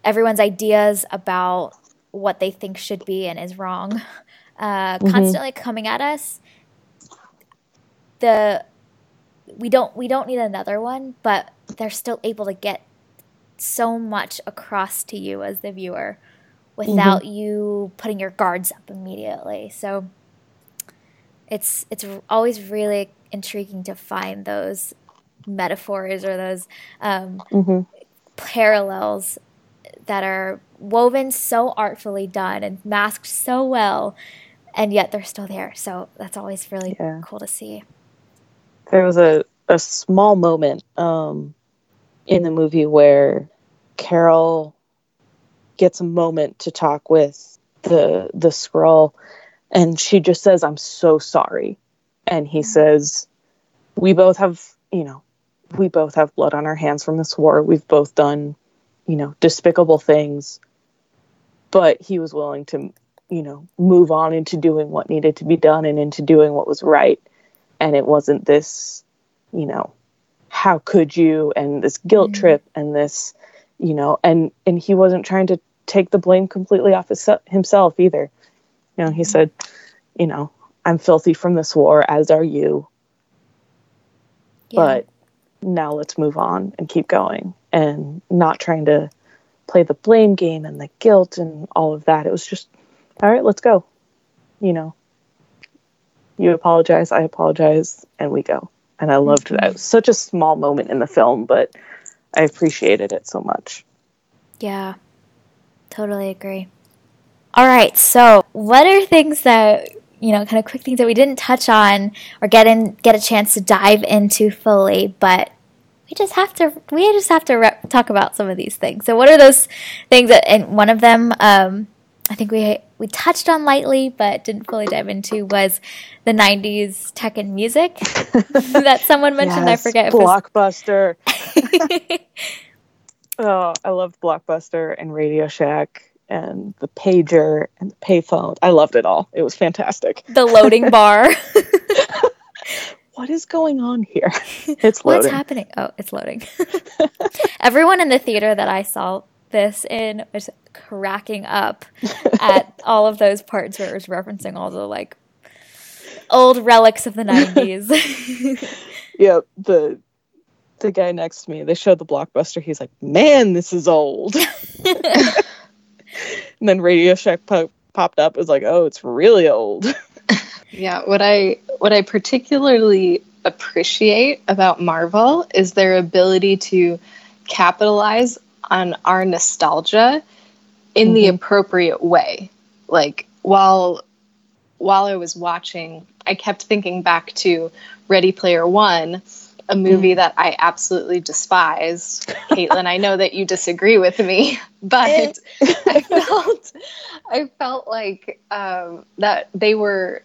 everyone's ideas about what they think should be and is wrong, uh, mm-hmm. constantly coming at us. The we don't we don't need another one, but they're still able to get so much across to you as the viewer without mm-hmm. you putting your guards up immediately. So it's it's always really intriguing to find those metaphors or those um, mm-hmm. parallels that are woven so artfully done and masked so well, and yet they're still there. So that's always really yeah. cool to see there was a, a small moment um, in the movie where Carol gets a moment to talk with the the Skrull and she just says i'm so sorry. And he says we both have you know we both have blood on our hands from this war. We've both done you know despicable things. But he was willing to you know move on into doing what needed to be done and into doing what was right. And it wasn't this you know how could you? and this guilt mm-hmm. trip and this you know and and he wasn't trying to take the blame completely off his, himself either you know he mm-hmm. said you know i'm filthy from this war as are you yeah. but now let's move on and keep going and not trying to play the blame game and the guilt and all of that it was just all right let's go you know you apologize, I apologize, and we go. And I loved that. It was such a small moment in the film, but I appreciated it so much. Yeah, totally agree. All right, so what are things that you know, kind of quick things that we didn't touch on or get in, get a chance to dive into fully, but we just have to we just have to re- talk about some of these things. So, what are those things that? And one of them, um, I think we we touched on lightly but didn't fully dive into was the 90s tech and music that someone mentioned. Yes, I forget. Blockbuster. Oh, I loved Blockbuster and Radio Shack and the pager and the payphone. I loved it all. It was fantastic. The loading bar. what is going on here? It's loading. What's happening? Oh, it's loading. Everyone in the theater that I saw this in was cracking up at all of those parts where it was referencing all the like old relics of the 90s. Yep, the the guy next to me, they showed the blockbuster. He's like, "Man, this is old." And then Radio Shack po- popped up. It was like, "Oh, it's really old." Yeah, what I what I particularly appreciate about Marvel is their ability to capitalize on our nostalgia in the Mhm. appropriate way. Like while while I was watching, I kept thinking back to Ready Player One, a movie that I absolutely despised. Kaitlin, I know that you disagree with me, but I felt I felt like um, that they were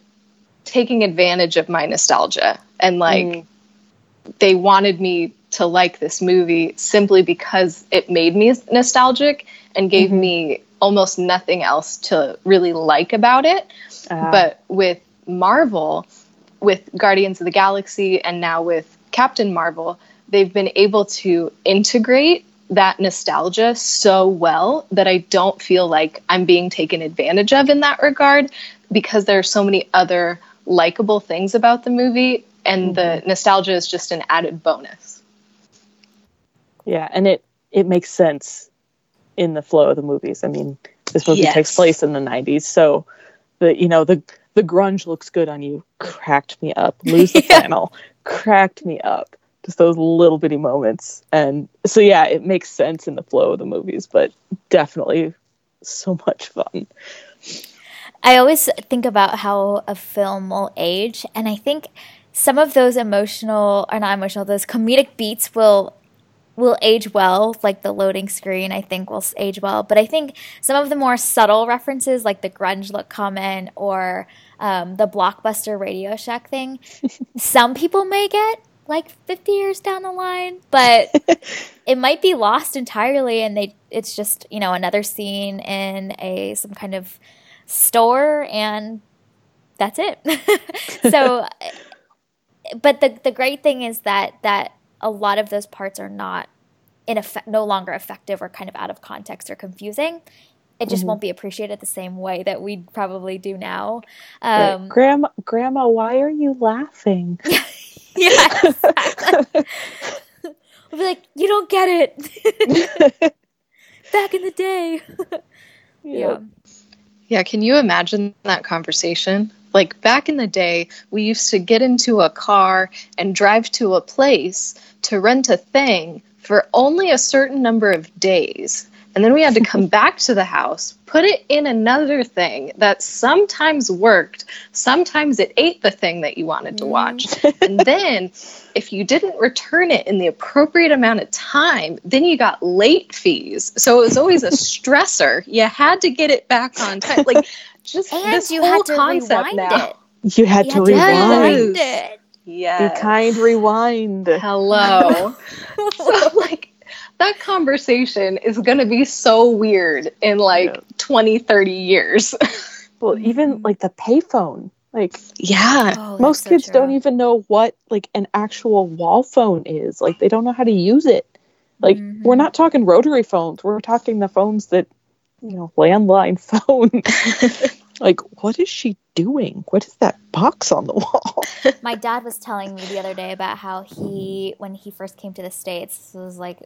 taking advantage of my nostalgia and like Mm. they wanted me to like this movie simply because it made me nostalgic and gave Mhm. me almost nothing else to really like about it Ah, but with Marvel, with Guardians of the Galaxy, and now with Captain Marvel, they've been able to integrate that nostalgia so well that I don't feel like I'm being taken advantage of in that regard because there are so many other likable things about the movie, and the mm-hmm. nostalgia is just an added bonus. yeah, and it it makes sense in the flow of the movies. I mean, this movie Yes. takes place in the '90s, so the you know the the grunge looks good on you. Cracked me up. Lose the Yeah. flannel. Cracked me up. Just those little bitty moments, and so yeah, it makes sense in the flow of the movies, but definitely so much fun. I always think about how a film will age, and I think some of those emotional or not emotional, those comedic beats will will age well, like the loading screen. I think will age well, but I think some of the more subtle references, like the grunge look comment or um, the blockbuster Radio Shack thing, some people may get like 50 years down the line, but it might be lost entirely, and they it's just you know another scene in a some kind of store and that's it so but the the great thing is that that a lot of those parts are not in effect no longer effective or kind of out of context or confusing it just Mhm. won't be appreciated the same way that we probably do now Right. um grandma, grandma, why are you laughing? yeah exactly. we'll be like you don't get it back in the day yeah Yeah, can you imagine that conversation? Like back in the day, we used to get into a car and drive to a place to rent a thing for only a certain number of days. And then we had to come back to the house, put it in another thing that sometimes worked, sometimes it ate the thing that you wanted to watch. Mm. and then if you didn't return it in the appropriate amount of time, then you got late fees. So it was always a stressor. You had to get it back on time. Like just and this you whole had to concept rewind now. it You had you to had to rewind. rewind Yes. it Yeah. Be kind, rewind. Hello. so like that conversation is going to be so weird in like Yeah. 20 30 years. Well, even like the payphone. Like yeah. Oh, most so kids don't even know what like an actual wall phone is. Like they don't know how to use it. Like Mhm. we're not talking rotary phones. We're talking the phones that you know, landline phone. like what is she doing? What is that box on the wall? My dad was telling me the other day about how he, when he first came to the States, this was like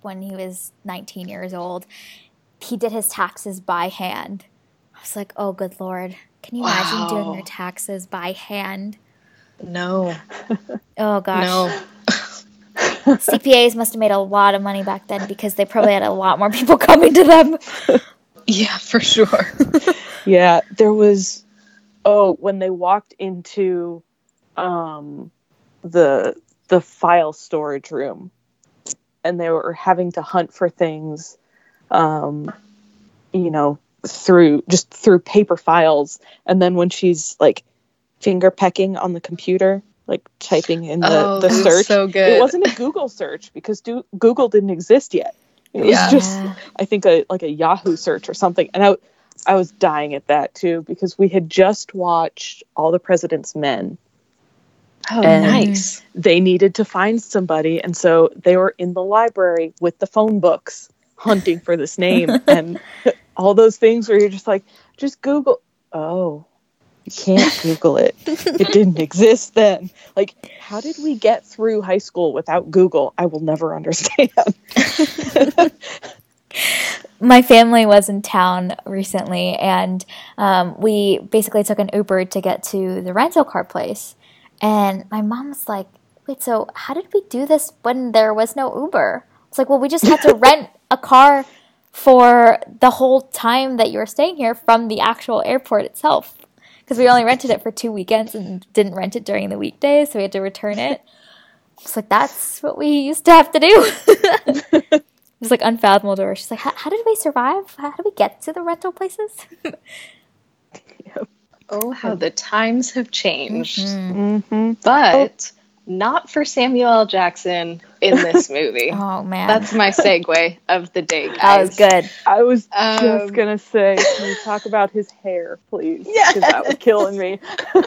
when he was 19 years old, he did his taxes by hand. I was like, oh, good Lord. Can you imagine doing your taxes by hand? No. Oh, gosh. No. CPAs must have made a lot of money back then because they probably had a lot more people coming to them. Yeah, for sure. Yeah, there was oh, when they walked into um the the file storage room and they were having to hunt for things um you know through just through paper files and then when she's like finger pecking on the computer like typing in the, oh, the search so good. it wasn't a google search because do, google didn't exist yet It was Yeah. just I think a like a Yahoo search or something, and I I was dying at that too because we had just watched All the President's Men. Oh, And- nice. They needed to find somebody, and so they were in the library with the phone books hunting for this name and all those things where you're just like, just Google. Oh, you can't Google it. It didn't exist then. Like, how did we get through high school without Google? I will never understand. my family was in town recently and um, we basically took an uber to get to the rental car place and my mom was like wait so how did we do this when there was no uber it's like well we just had to rent a car for the whole time that you were staying here from the actual airport itself because we only rented it for two weekends and didn't rent it during the weekdays so we had to return it it's like that's what we used to have to do It was like unfathomable to her. She's like, how, how did we survive? How did we get to the rental places? Oh, how the times have changed. mm-hmm. But not for Samuel L. Jackson in this movie. Oh man, That's my segue of the day, guys. that was good. I was Um, just gonna say, can we talk about his hair, please? Yes. Because that was killing me.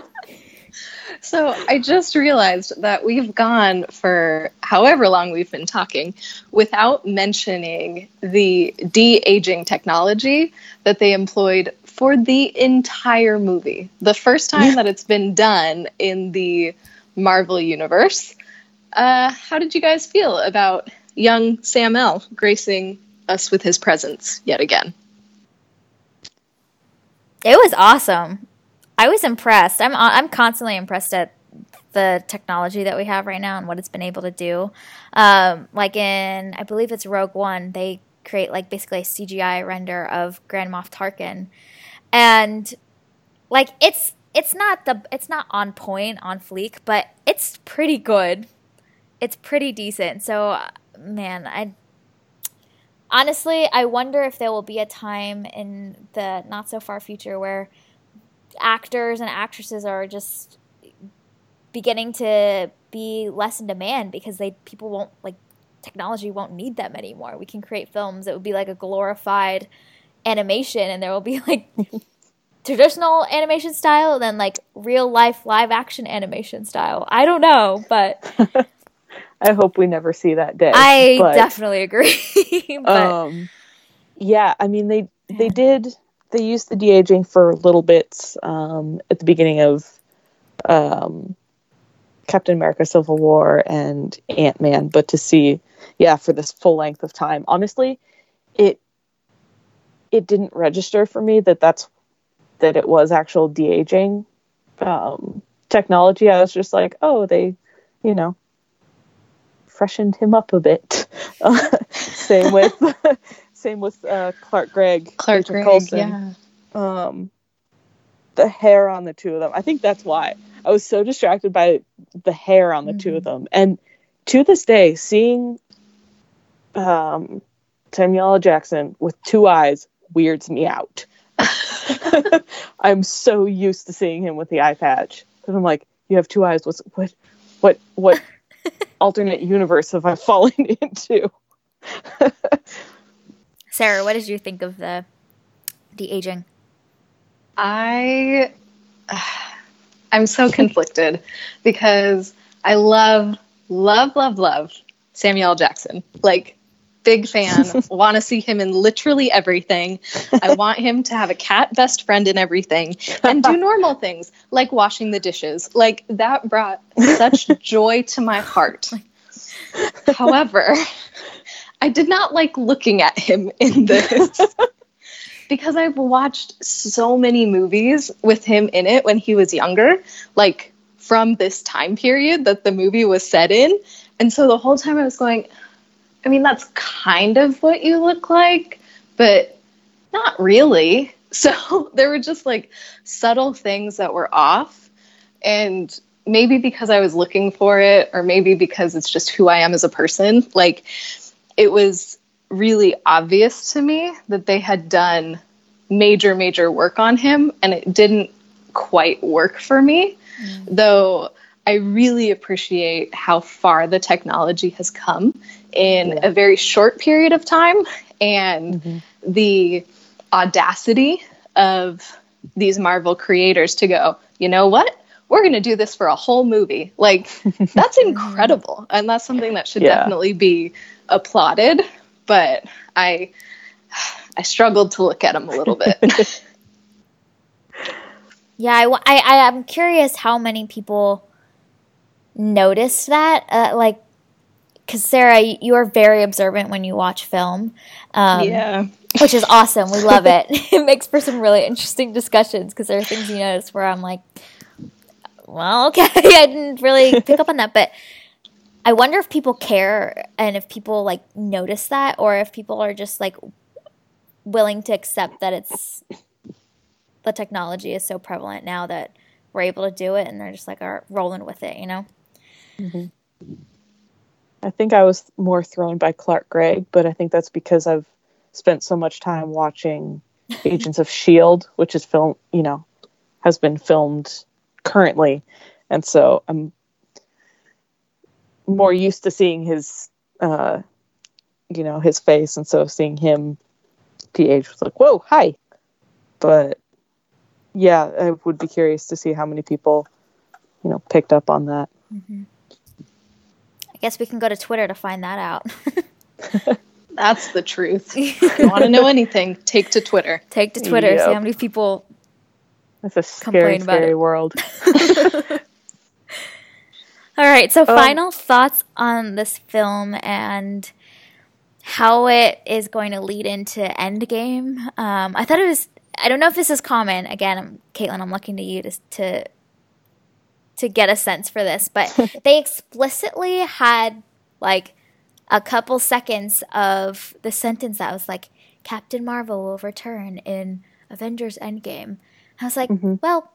So I just realized that we've gone for however long we've been talking without mentioning the de aging technology that they employed for the entire movie. The first time that it's been done in the Marvel universe. Uh, how did you guys feel about young Sam L gracing us with his presence yet again? It was awesome. I was impressed. I'm I'm constantly impressed at the technology that we have right now and what it's been able to do. Um, like in, I believe it's Rogue One, they create like basically a CGI render of Grand Moff Tarkin, and like it's it's not the it's not on point on fleek, but it's pretty good. It's pretty decent. So, man, I honestly I wonder if there will be a time in the not so far future where actors and actresses are just beginning to be less in demand because they people won't like technology won't need them anymore. We can create films that would be like a glorified animation and there will be like traditional animation style then like real life live action animation style. I don't know, but I hope we never see that day. I but, definitely agree. but um, yeah, I mean they they did they used the de aging for little bits um, at the beginning of um, Captain America: Civil War and Ant Man, but to see yeah for this full length of time, honestly, it it didn't register for me that that's that it was actual de aging um, technology. I was just like, oh, they, you know, freshened him up a bit. same with same with uh, Clark Gregg, Clark Gregg, yeah. Um, the hair on the two of them. I think that's why I was so distracted by the hair on the two of them. And to this day, seeing um, Samuel L. Jackson with two eyes weirds me out. I'm so used to seeing him with the eye patch because I'm like, you have two eyes. What's what, what, what alternate universe have I fallen into? Sarah, what did you think of the the aging? I I'm so conflicted because I love love love love Samuel Jackson. Like big fan, want to see him in literally everything. I want him to have a cat best friend in everything and do normal things like washing the dishes. Like that brought such joy to my heart. However, I did not like looking at him in this because I've watched so many movies with him in it when he was younger, like from this time period that the movie was set in. And so the whole time I was going, I mean, that's kind of what you look like, but not really. So there were just like subtle things that were off. And maybe because I was looking for it, or maybe because it's just who I am as a person, like it was really obvious to me that they had done major, major work on him and it didn't quite work for me. Mm. Though I really appreciate how far the technology has come in yeah. a very short period of time and mm-hmm. the audacity of these Marvel creators to go, you know what? We're going to do this for a whole movie. Like, that's incredible. And that's something that should yeah. definitely be applauded. But I, I struggled to look at them a little bit. yeah, I, I, I am curious how many people noticed that. Uh, like, because Sarah, you are very observant when you watch film. Um, yeah. which is awesome. We love it. it makes for some really interesting discussions because there are things you notice where I'm like, well, okay, I didn't really pick up on that, but I wonder if people care and if people like notice that, or if people are just like willing to accept that it's the technology is so prevalent now that we're able to do it, and they're just like are rolling with it, you know. Mm-hmm. I think I was more thrown by Clark Gregg, but I think that's because I've spent so much time watching Agents of Shield, which is film, you know, has been filmed currently, and so I'm more used to seeing his, uh, you know, his face, and so seeing him, PH was like, "Whoa, hi," but yeah, I would be curious to see how many people, you know, picked up on that. Mm-hmm. I guess we can go to Twitter to find that out. That's the truth. if you want to know anything, take to Twitter. Take to Twitter. Yep. See how many people. That's a scary, scary it. world. All right. So, um, final thoughts on this film and how it is going to lead into Endgame. Um, I thought it was. I don't know if this is common. Again, I'm, Kaitlin, I'm looking to you to, to to get a sense for this, but they explicitly had like a couple seconds of the sentence that was like Captain Marvel will return in Avengers Endgame. I was like, mm-hmm. well,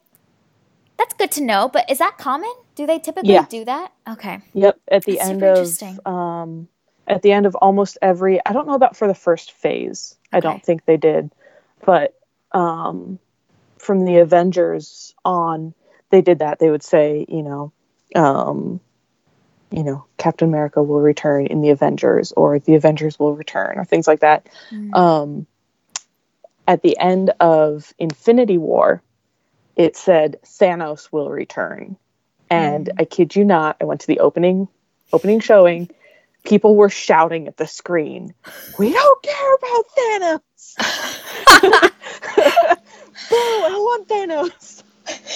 that's good to know, but is that common? Do they typically yeah. do that? Okay. Yep, at the that's end of um at the end of almost every I don't know about for the first phase. Okay. I don't think they did, but um from the Avengers on they did that. They would say, you know, um you know, Captain America will return in the Avengers or the Avengers will return or things like that. Mm. Um, at the end of Infinity War, it said Thanos will return. And mm. I kid you not, I went to the opening opening showing. People were shouting at the screen, "We don't care about Thanos!" Boo! I want Thanos.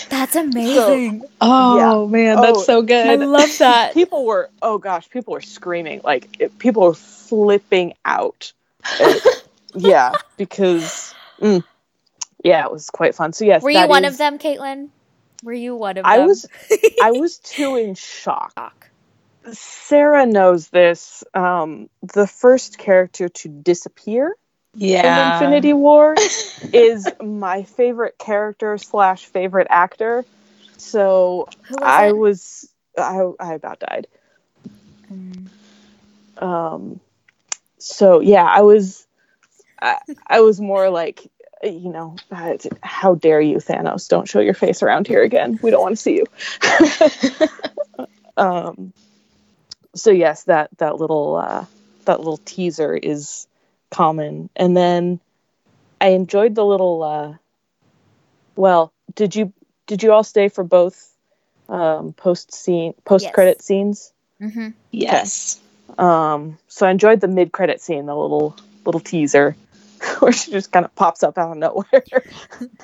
That's amazing. So, oh yeah. man, that's oh, so good. I love that. people were oh gosh, people were screaming like it, people were flipping out. yeah, because mm, yeah, it was quite fun. So yes, were you one is, of them, Kaitlin? Were you one of them? I was. I was too in shock. Sarah knows this. Um, the first character to disappear yeah. Infinity War is my favorite character slash favorite actor. So was I it? was I I about died. Mm. Um so yeah, I was I, I was more like you know, how dare you, Thanos? Don't show your face around here again. We don't want to see you. um, so yes, that that little uh, that little teaser is common. And then I enjoyed the little. Uh, well, did you did you all stay for both um, post scene post credit yes. scenes? Mm-hmm. Yes. Okay. Um, so I enjoyed the mid credit scene, the little little teaser where she just kind of pops up out of nowhere.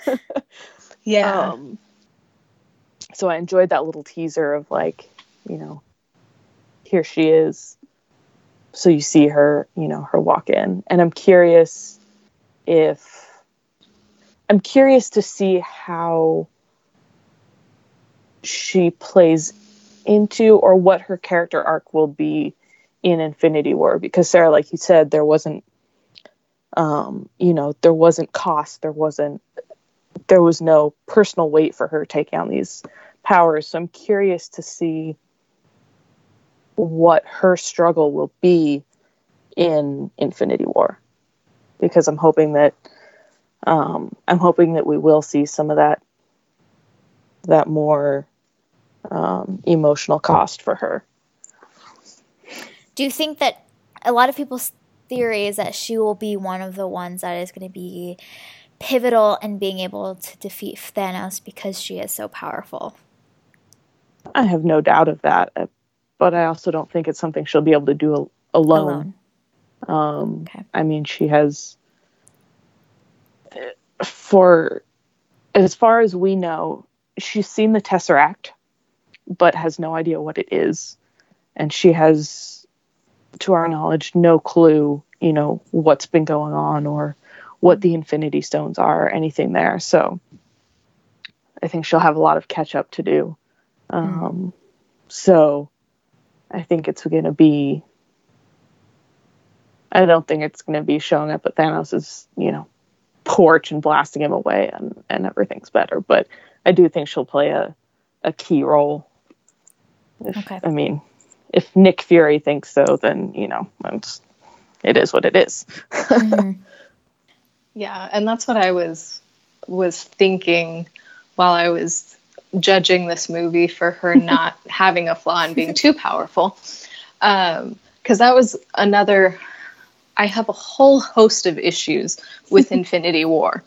yeah. Um, so I enjoyed that little teaser of like, you know, here she is so you see her, you know, her walk in. And I'm curious if I'm curious to see how she plays into or what her character arc will be in Infinity War. Because Sarah like you said there wasn't um you know there wasn't cost. There wasn't there was no personal weight for her taking on these powers. So I'm curious to see what her struggle will be in Infinity War because I'm hoping that um, I'm hoping that we will see some of that that more um, emotional cost for her. Do you think that a lot of people's theory is that she will be one of the ones that is going to be pivotal in being able to defeat Thanos because she is so powerful? I have no doubt of that, uh, but I also don't think it's something she'll be able to do al- alone. alone. Um, okay. I mean, she has, for as far as we know, she's seen the Tesseract, but has no idea what it is. And she has, to our knowledge, no clue, you know, what's been going on or what the Infinity Stones are or anything there. So I think she'll have a lot of catch up to do. Um, mm. So I think it's going to be. I don't think it's going to be showing up at Thanos' you know porch and blasting him away and, and everything's better. But I do think she'll play a, a key role. If, okay. I mean, if Nick Fury thinks so, then you know, it's, it is what it is. mm-hmm. Yeah, and that's what I was was thinking while I was judging this movie for her not having a flaw and being too powerful. Because um, that was another, I have a whole host of issues with Infinity War,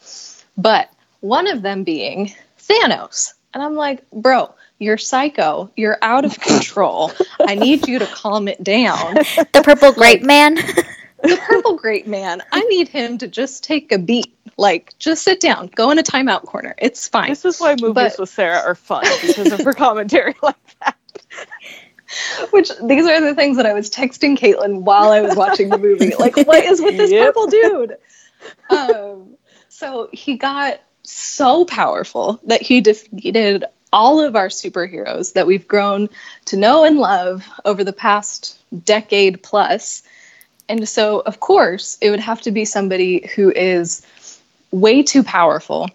but one of them being Thanos. And I'm like, bro, you're psycho. You're out of control. I need you to calm it down. The purple grape man. the purple grape man. I need him to just take a beat like, just sit down, go in a timeout corner. It's fine. This is why movies but, with Sarah are fun because of her commentary like that. Which these are the things that I was texting Kaitlin while I was watching the movie. Like, what is with this yep. purple dude? Um, so he got so powerful that he defeated all of our superheroes that we've grown to know and love over the past decade plus. And so, of course, it would have to be somebody who is way too powerful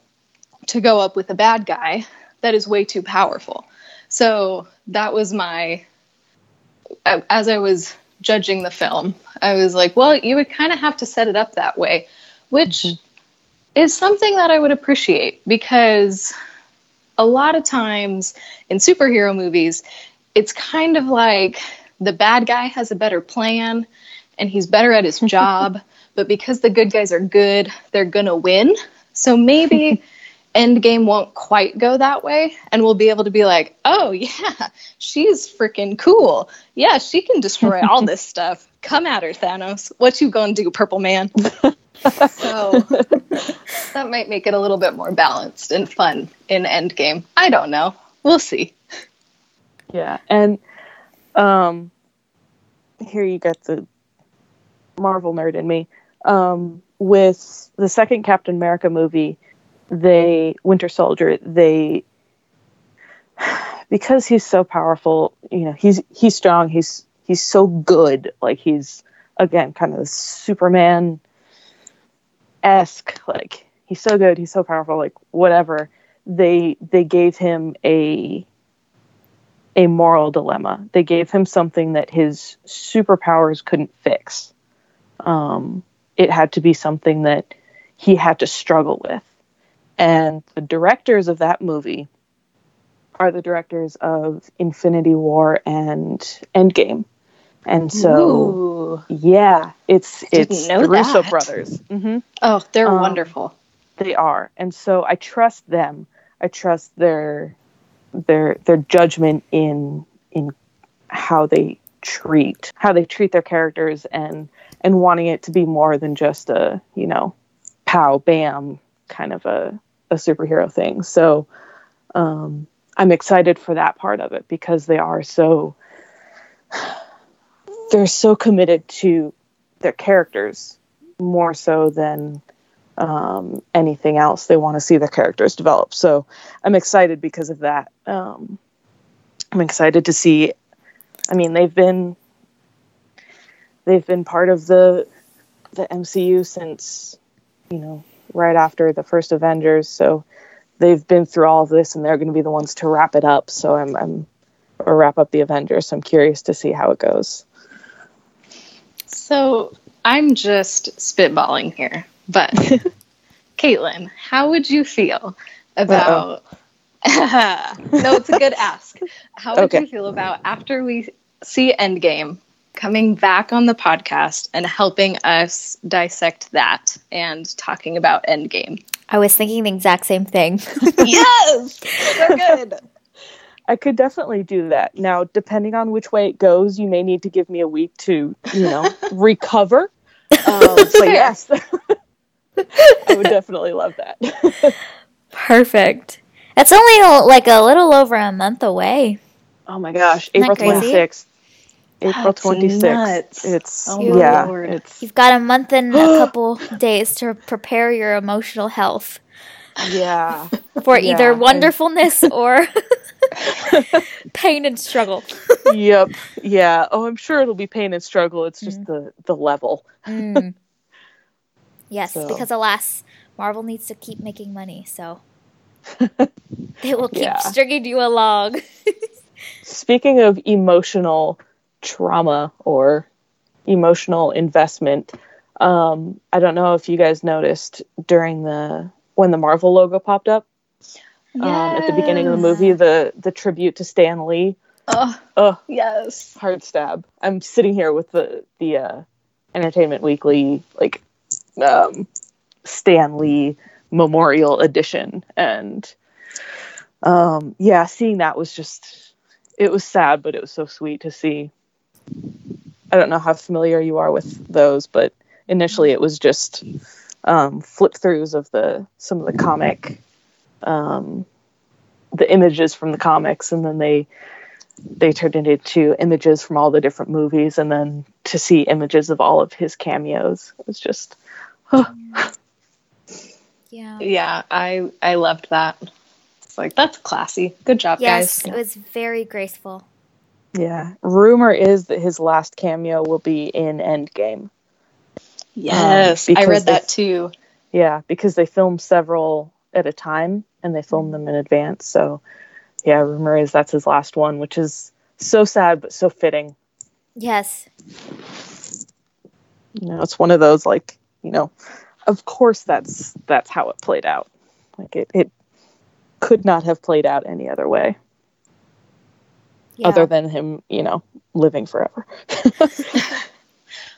to go up with a bad guy that is way too powerful. So that was my, as I was judging the film, I was like, well, you would kind of have to set it up that way, which mm-hmm. is something that I would appreciate because a lot of times in superhero movies, it's kind of like the bad guy has a better plan and he's better at his job but because the good guys are good, they're gonna win. So maybe Endgame won't quite go that way, and we'll be able to be like, oh yeah, she's freaking cool. Yeah, she can destroy all this stuff. Come at her, Thanos. What you gonna do, Purple Man? so that might make it a little bit more balanced and fun in Endgame. I don't know. We'll see. Yeah, and um, here you got the Marvel nerd in me um, with the second Captain America movie, they Winter Soldier, they because he's so powerful, you know, he's he's strong, he's he's so good, like he's again kind of Superman esque, like he's so good, he's so powerful, like whatever. They they gave him a a moral dilemma. They gave him something that his superpowers couldn't fix. Um, it had to be something that he had to struggle with. And the directors of that movie are the directors of Infinity War and Endgame. And so, Ooh. yeah, it's it's the Russo brothers. Mm-hmm. Oh, they're um, wonderful. They are, and so I trust them. I trust their their their judgment in in how they treat how they treat their characters and and wanting it to be more than just a you know pow bam kind of a, a superhero thing. So um, i'm excited for that part of it because they are so they're so committed to their characters more so than um, anything else. They want to see their characters develop. So i'm excited because of that. Um, i'm excited to see i mean they've been they've been part of the the MCU since you know right after the first Avengers, so they've been through all of this, and they're going to be the ones to wrap it up. So I'm, I'm or wrap up the Avengers. So I'm curious to see how it goes. So I'm just spitballing here, but Kaitlin, how would you feel about no, it's a good ask. How would Okay. you feel about after we see Endgame coming back on the podcast and helping us dissect that and talking about Endgame? I was thinking the exact same thing. yes, so good. I could definitely do that. Now, depending on which way it goes, you may need to give me a week to, you know, recover. Um, but yes, I would definitely love that. Perfect. That's only like a little over a month away. oh my gosh, Isn't April crazy? 26th. April That's 26th. It's Oh yeah, Lord. it's You've got a month and a couple days to prepare your emotional health yeah. for Yeah, either and- wonderfulness or pain and struggle. yep. Yeah. Oh, I'm sure it'll be pain and struggle. It's just the the level. Mm. Yes, So- because alas, Marvel needs to keep making money, so they will keep Yeah. stringing you along. Speaking of emotional trauma or emotional investment, um, I don't know if you guys noticed during the when the Marvel logo popped up um, at the beginning of the movie, the the tribute to Stan Lee. Oh, Oh, yes. hard stab. I'm sitting here with the the uh, Entertainment Weekly like um, Stan Lee Memorial Edition, and um, yeah, seeing that was just it was sad, but it was so sweet to see. I don't know how familiar you are with those, but initially it was just um, flip throughs of the some of the comic, um, the images from the comics, and then they they turned it into images from all the different movies and then to see images of all of his cameos it was just Yeah. Yeah, I I loved that. It's like that's classy. Good job, Yes, guys. it was very graceful. Yeah. Rumor is that his last cameo will be in endgame. Yes, I because read that they- too. yeah because they film several at a time and they film them in advance. So yeah rumor is that's his last one which is so sad but so fitting. Yes. you know it's one of those like you know of course that's that's how it played out. Like it, it could not have played out any other way Yeah. other than him you know living forever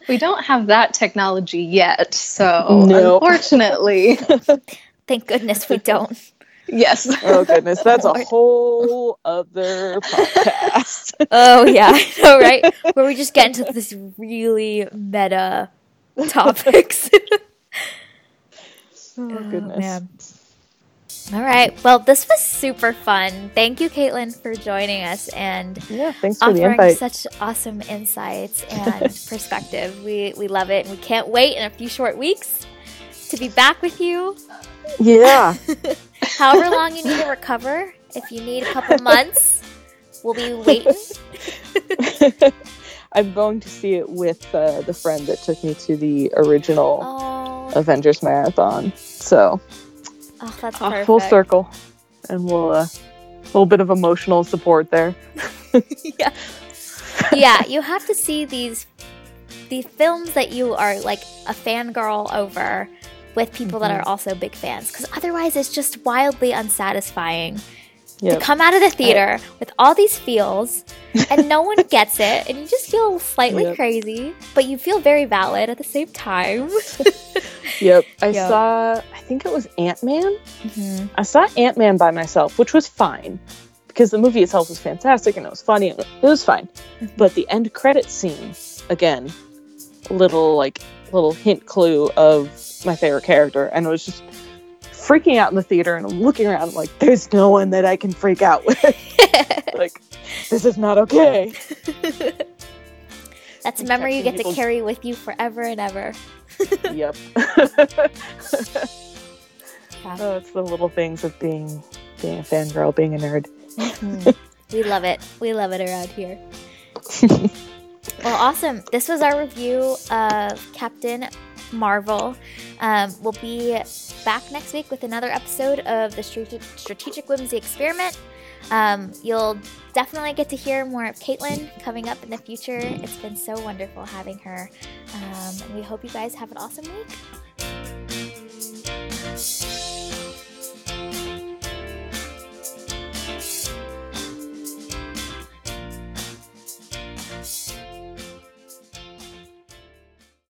We don't have that technology yet, so Nope. unfortunately, Thank goodness we don't. yes. oh goodness that's a whole other podcast Oh yeah, I know, right? Where we just get into this really meta topics. oh goodness oh, man. All right. Well, this was super fun. Thank you, Kaitlin, for joining us and yeah thanks for the offering invite such awesome insights and perspective. We we love it, and we can't wait in a few short weeks to be back with you. yeah However long you need to recover, if you need a couple months, we'll be waiting. i'm going to see it with uh, the friend that took me to the original Oh, avengers marathon so oh that's uh, perfect. full circle and we'll uh, a little bit of emotional support there yeah. yeah, you have to see these these films that you are like a fangirl over with people that Mm-hmm. are also big fans because otherwise it's just wildly unsatisfying yeah to come out of the theater with all these feels and no one gets it and you just feel slightly Yep. crazy but you feel very valid at the same time Yep. I Yep. saw, I think it was Ant Man. Mhm. I saw Ant Man by myself, which was fine because the movie itself was fantastic and it was funny. and It was fine. Mhm. But the end credit scene, again, little like little hint clue of my favorite character. And I was just freaking out in the theater and I'm looking around like, there's no one that I can freak out with. like, this is not okay. That's a memory you get to carry with you forever and ever yep. Yeah. oh, it's the little things of being being a fangirl, being a nerd. Mhm. we love it. We love it around here. well, awesome. This was our review of Captain Marvel. Um, we'll be back next week with another episode of the Strate- Strategic Whimsy Experiment. Um, you'll definitely get to hear more of Kaitlin coming up in the future. It's been so wonderful having her. Um, and we hope you guys have an awesome week.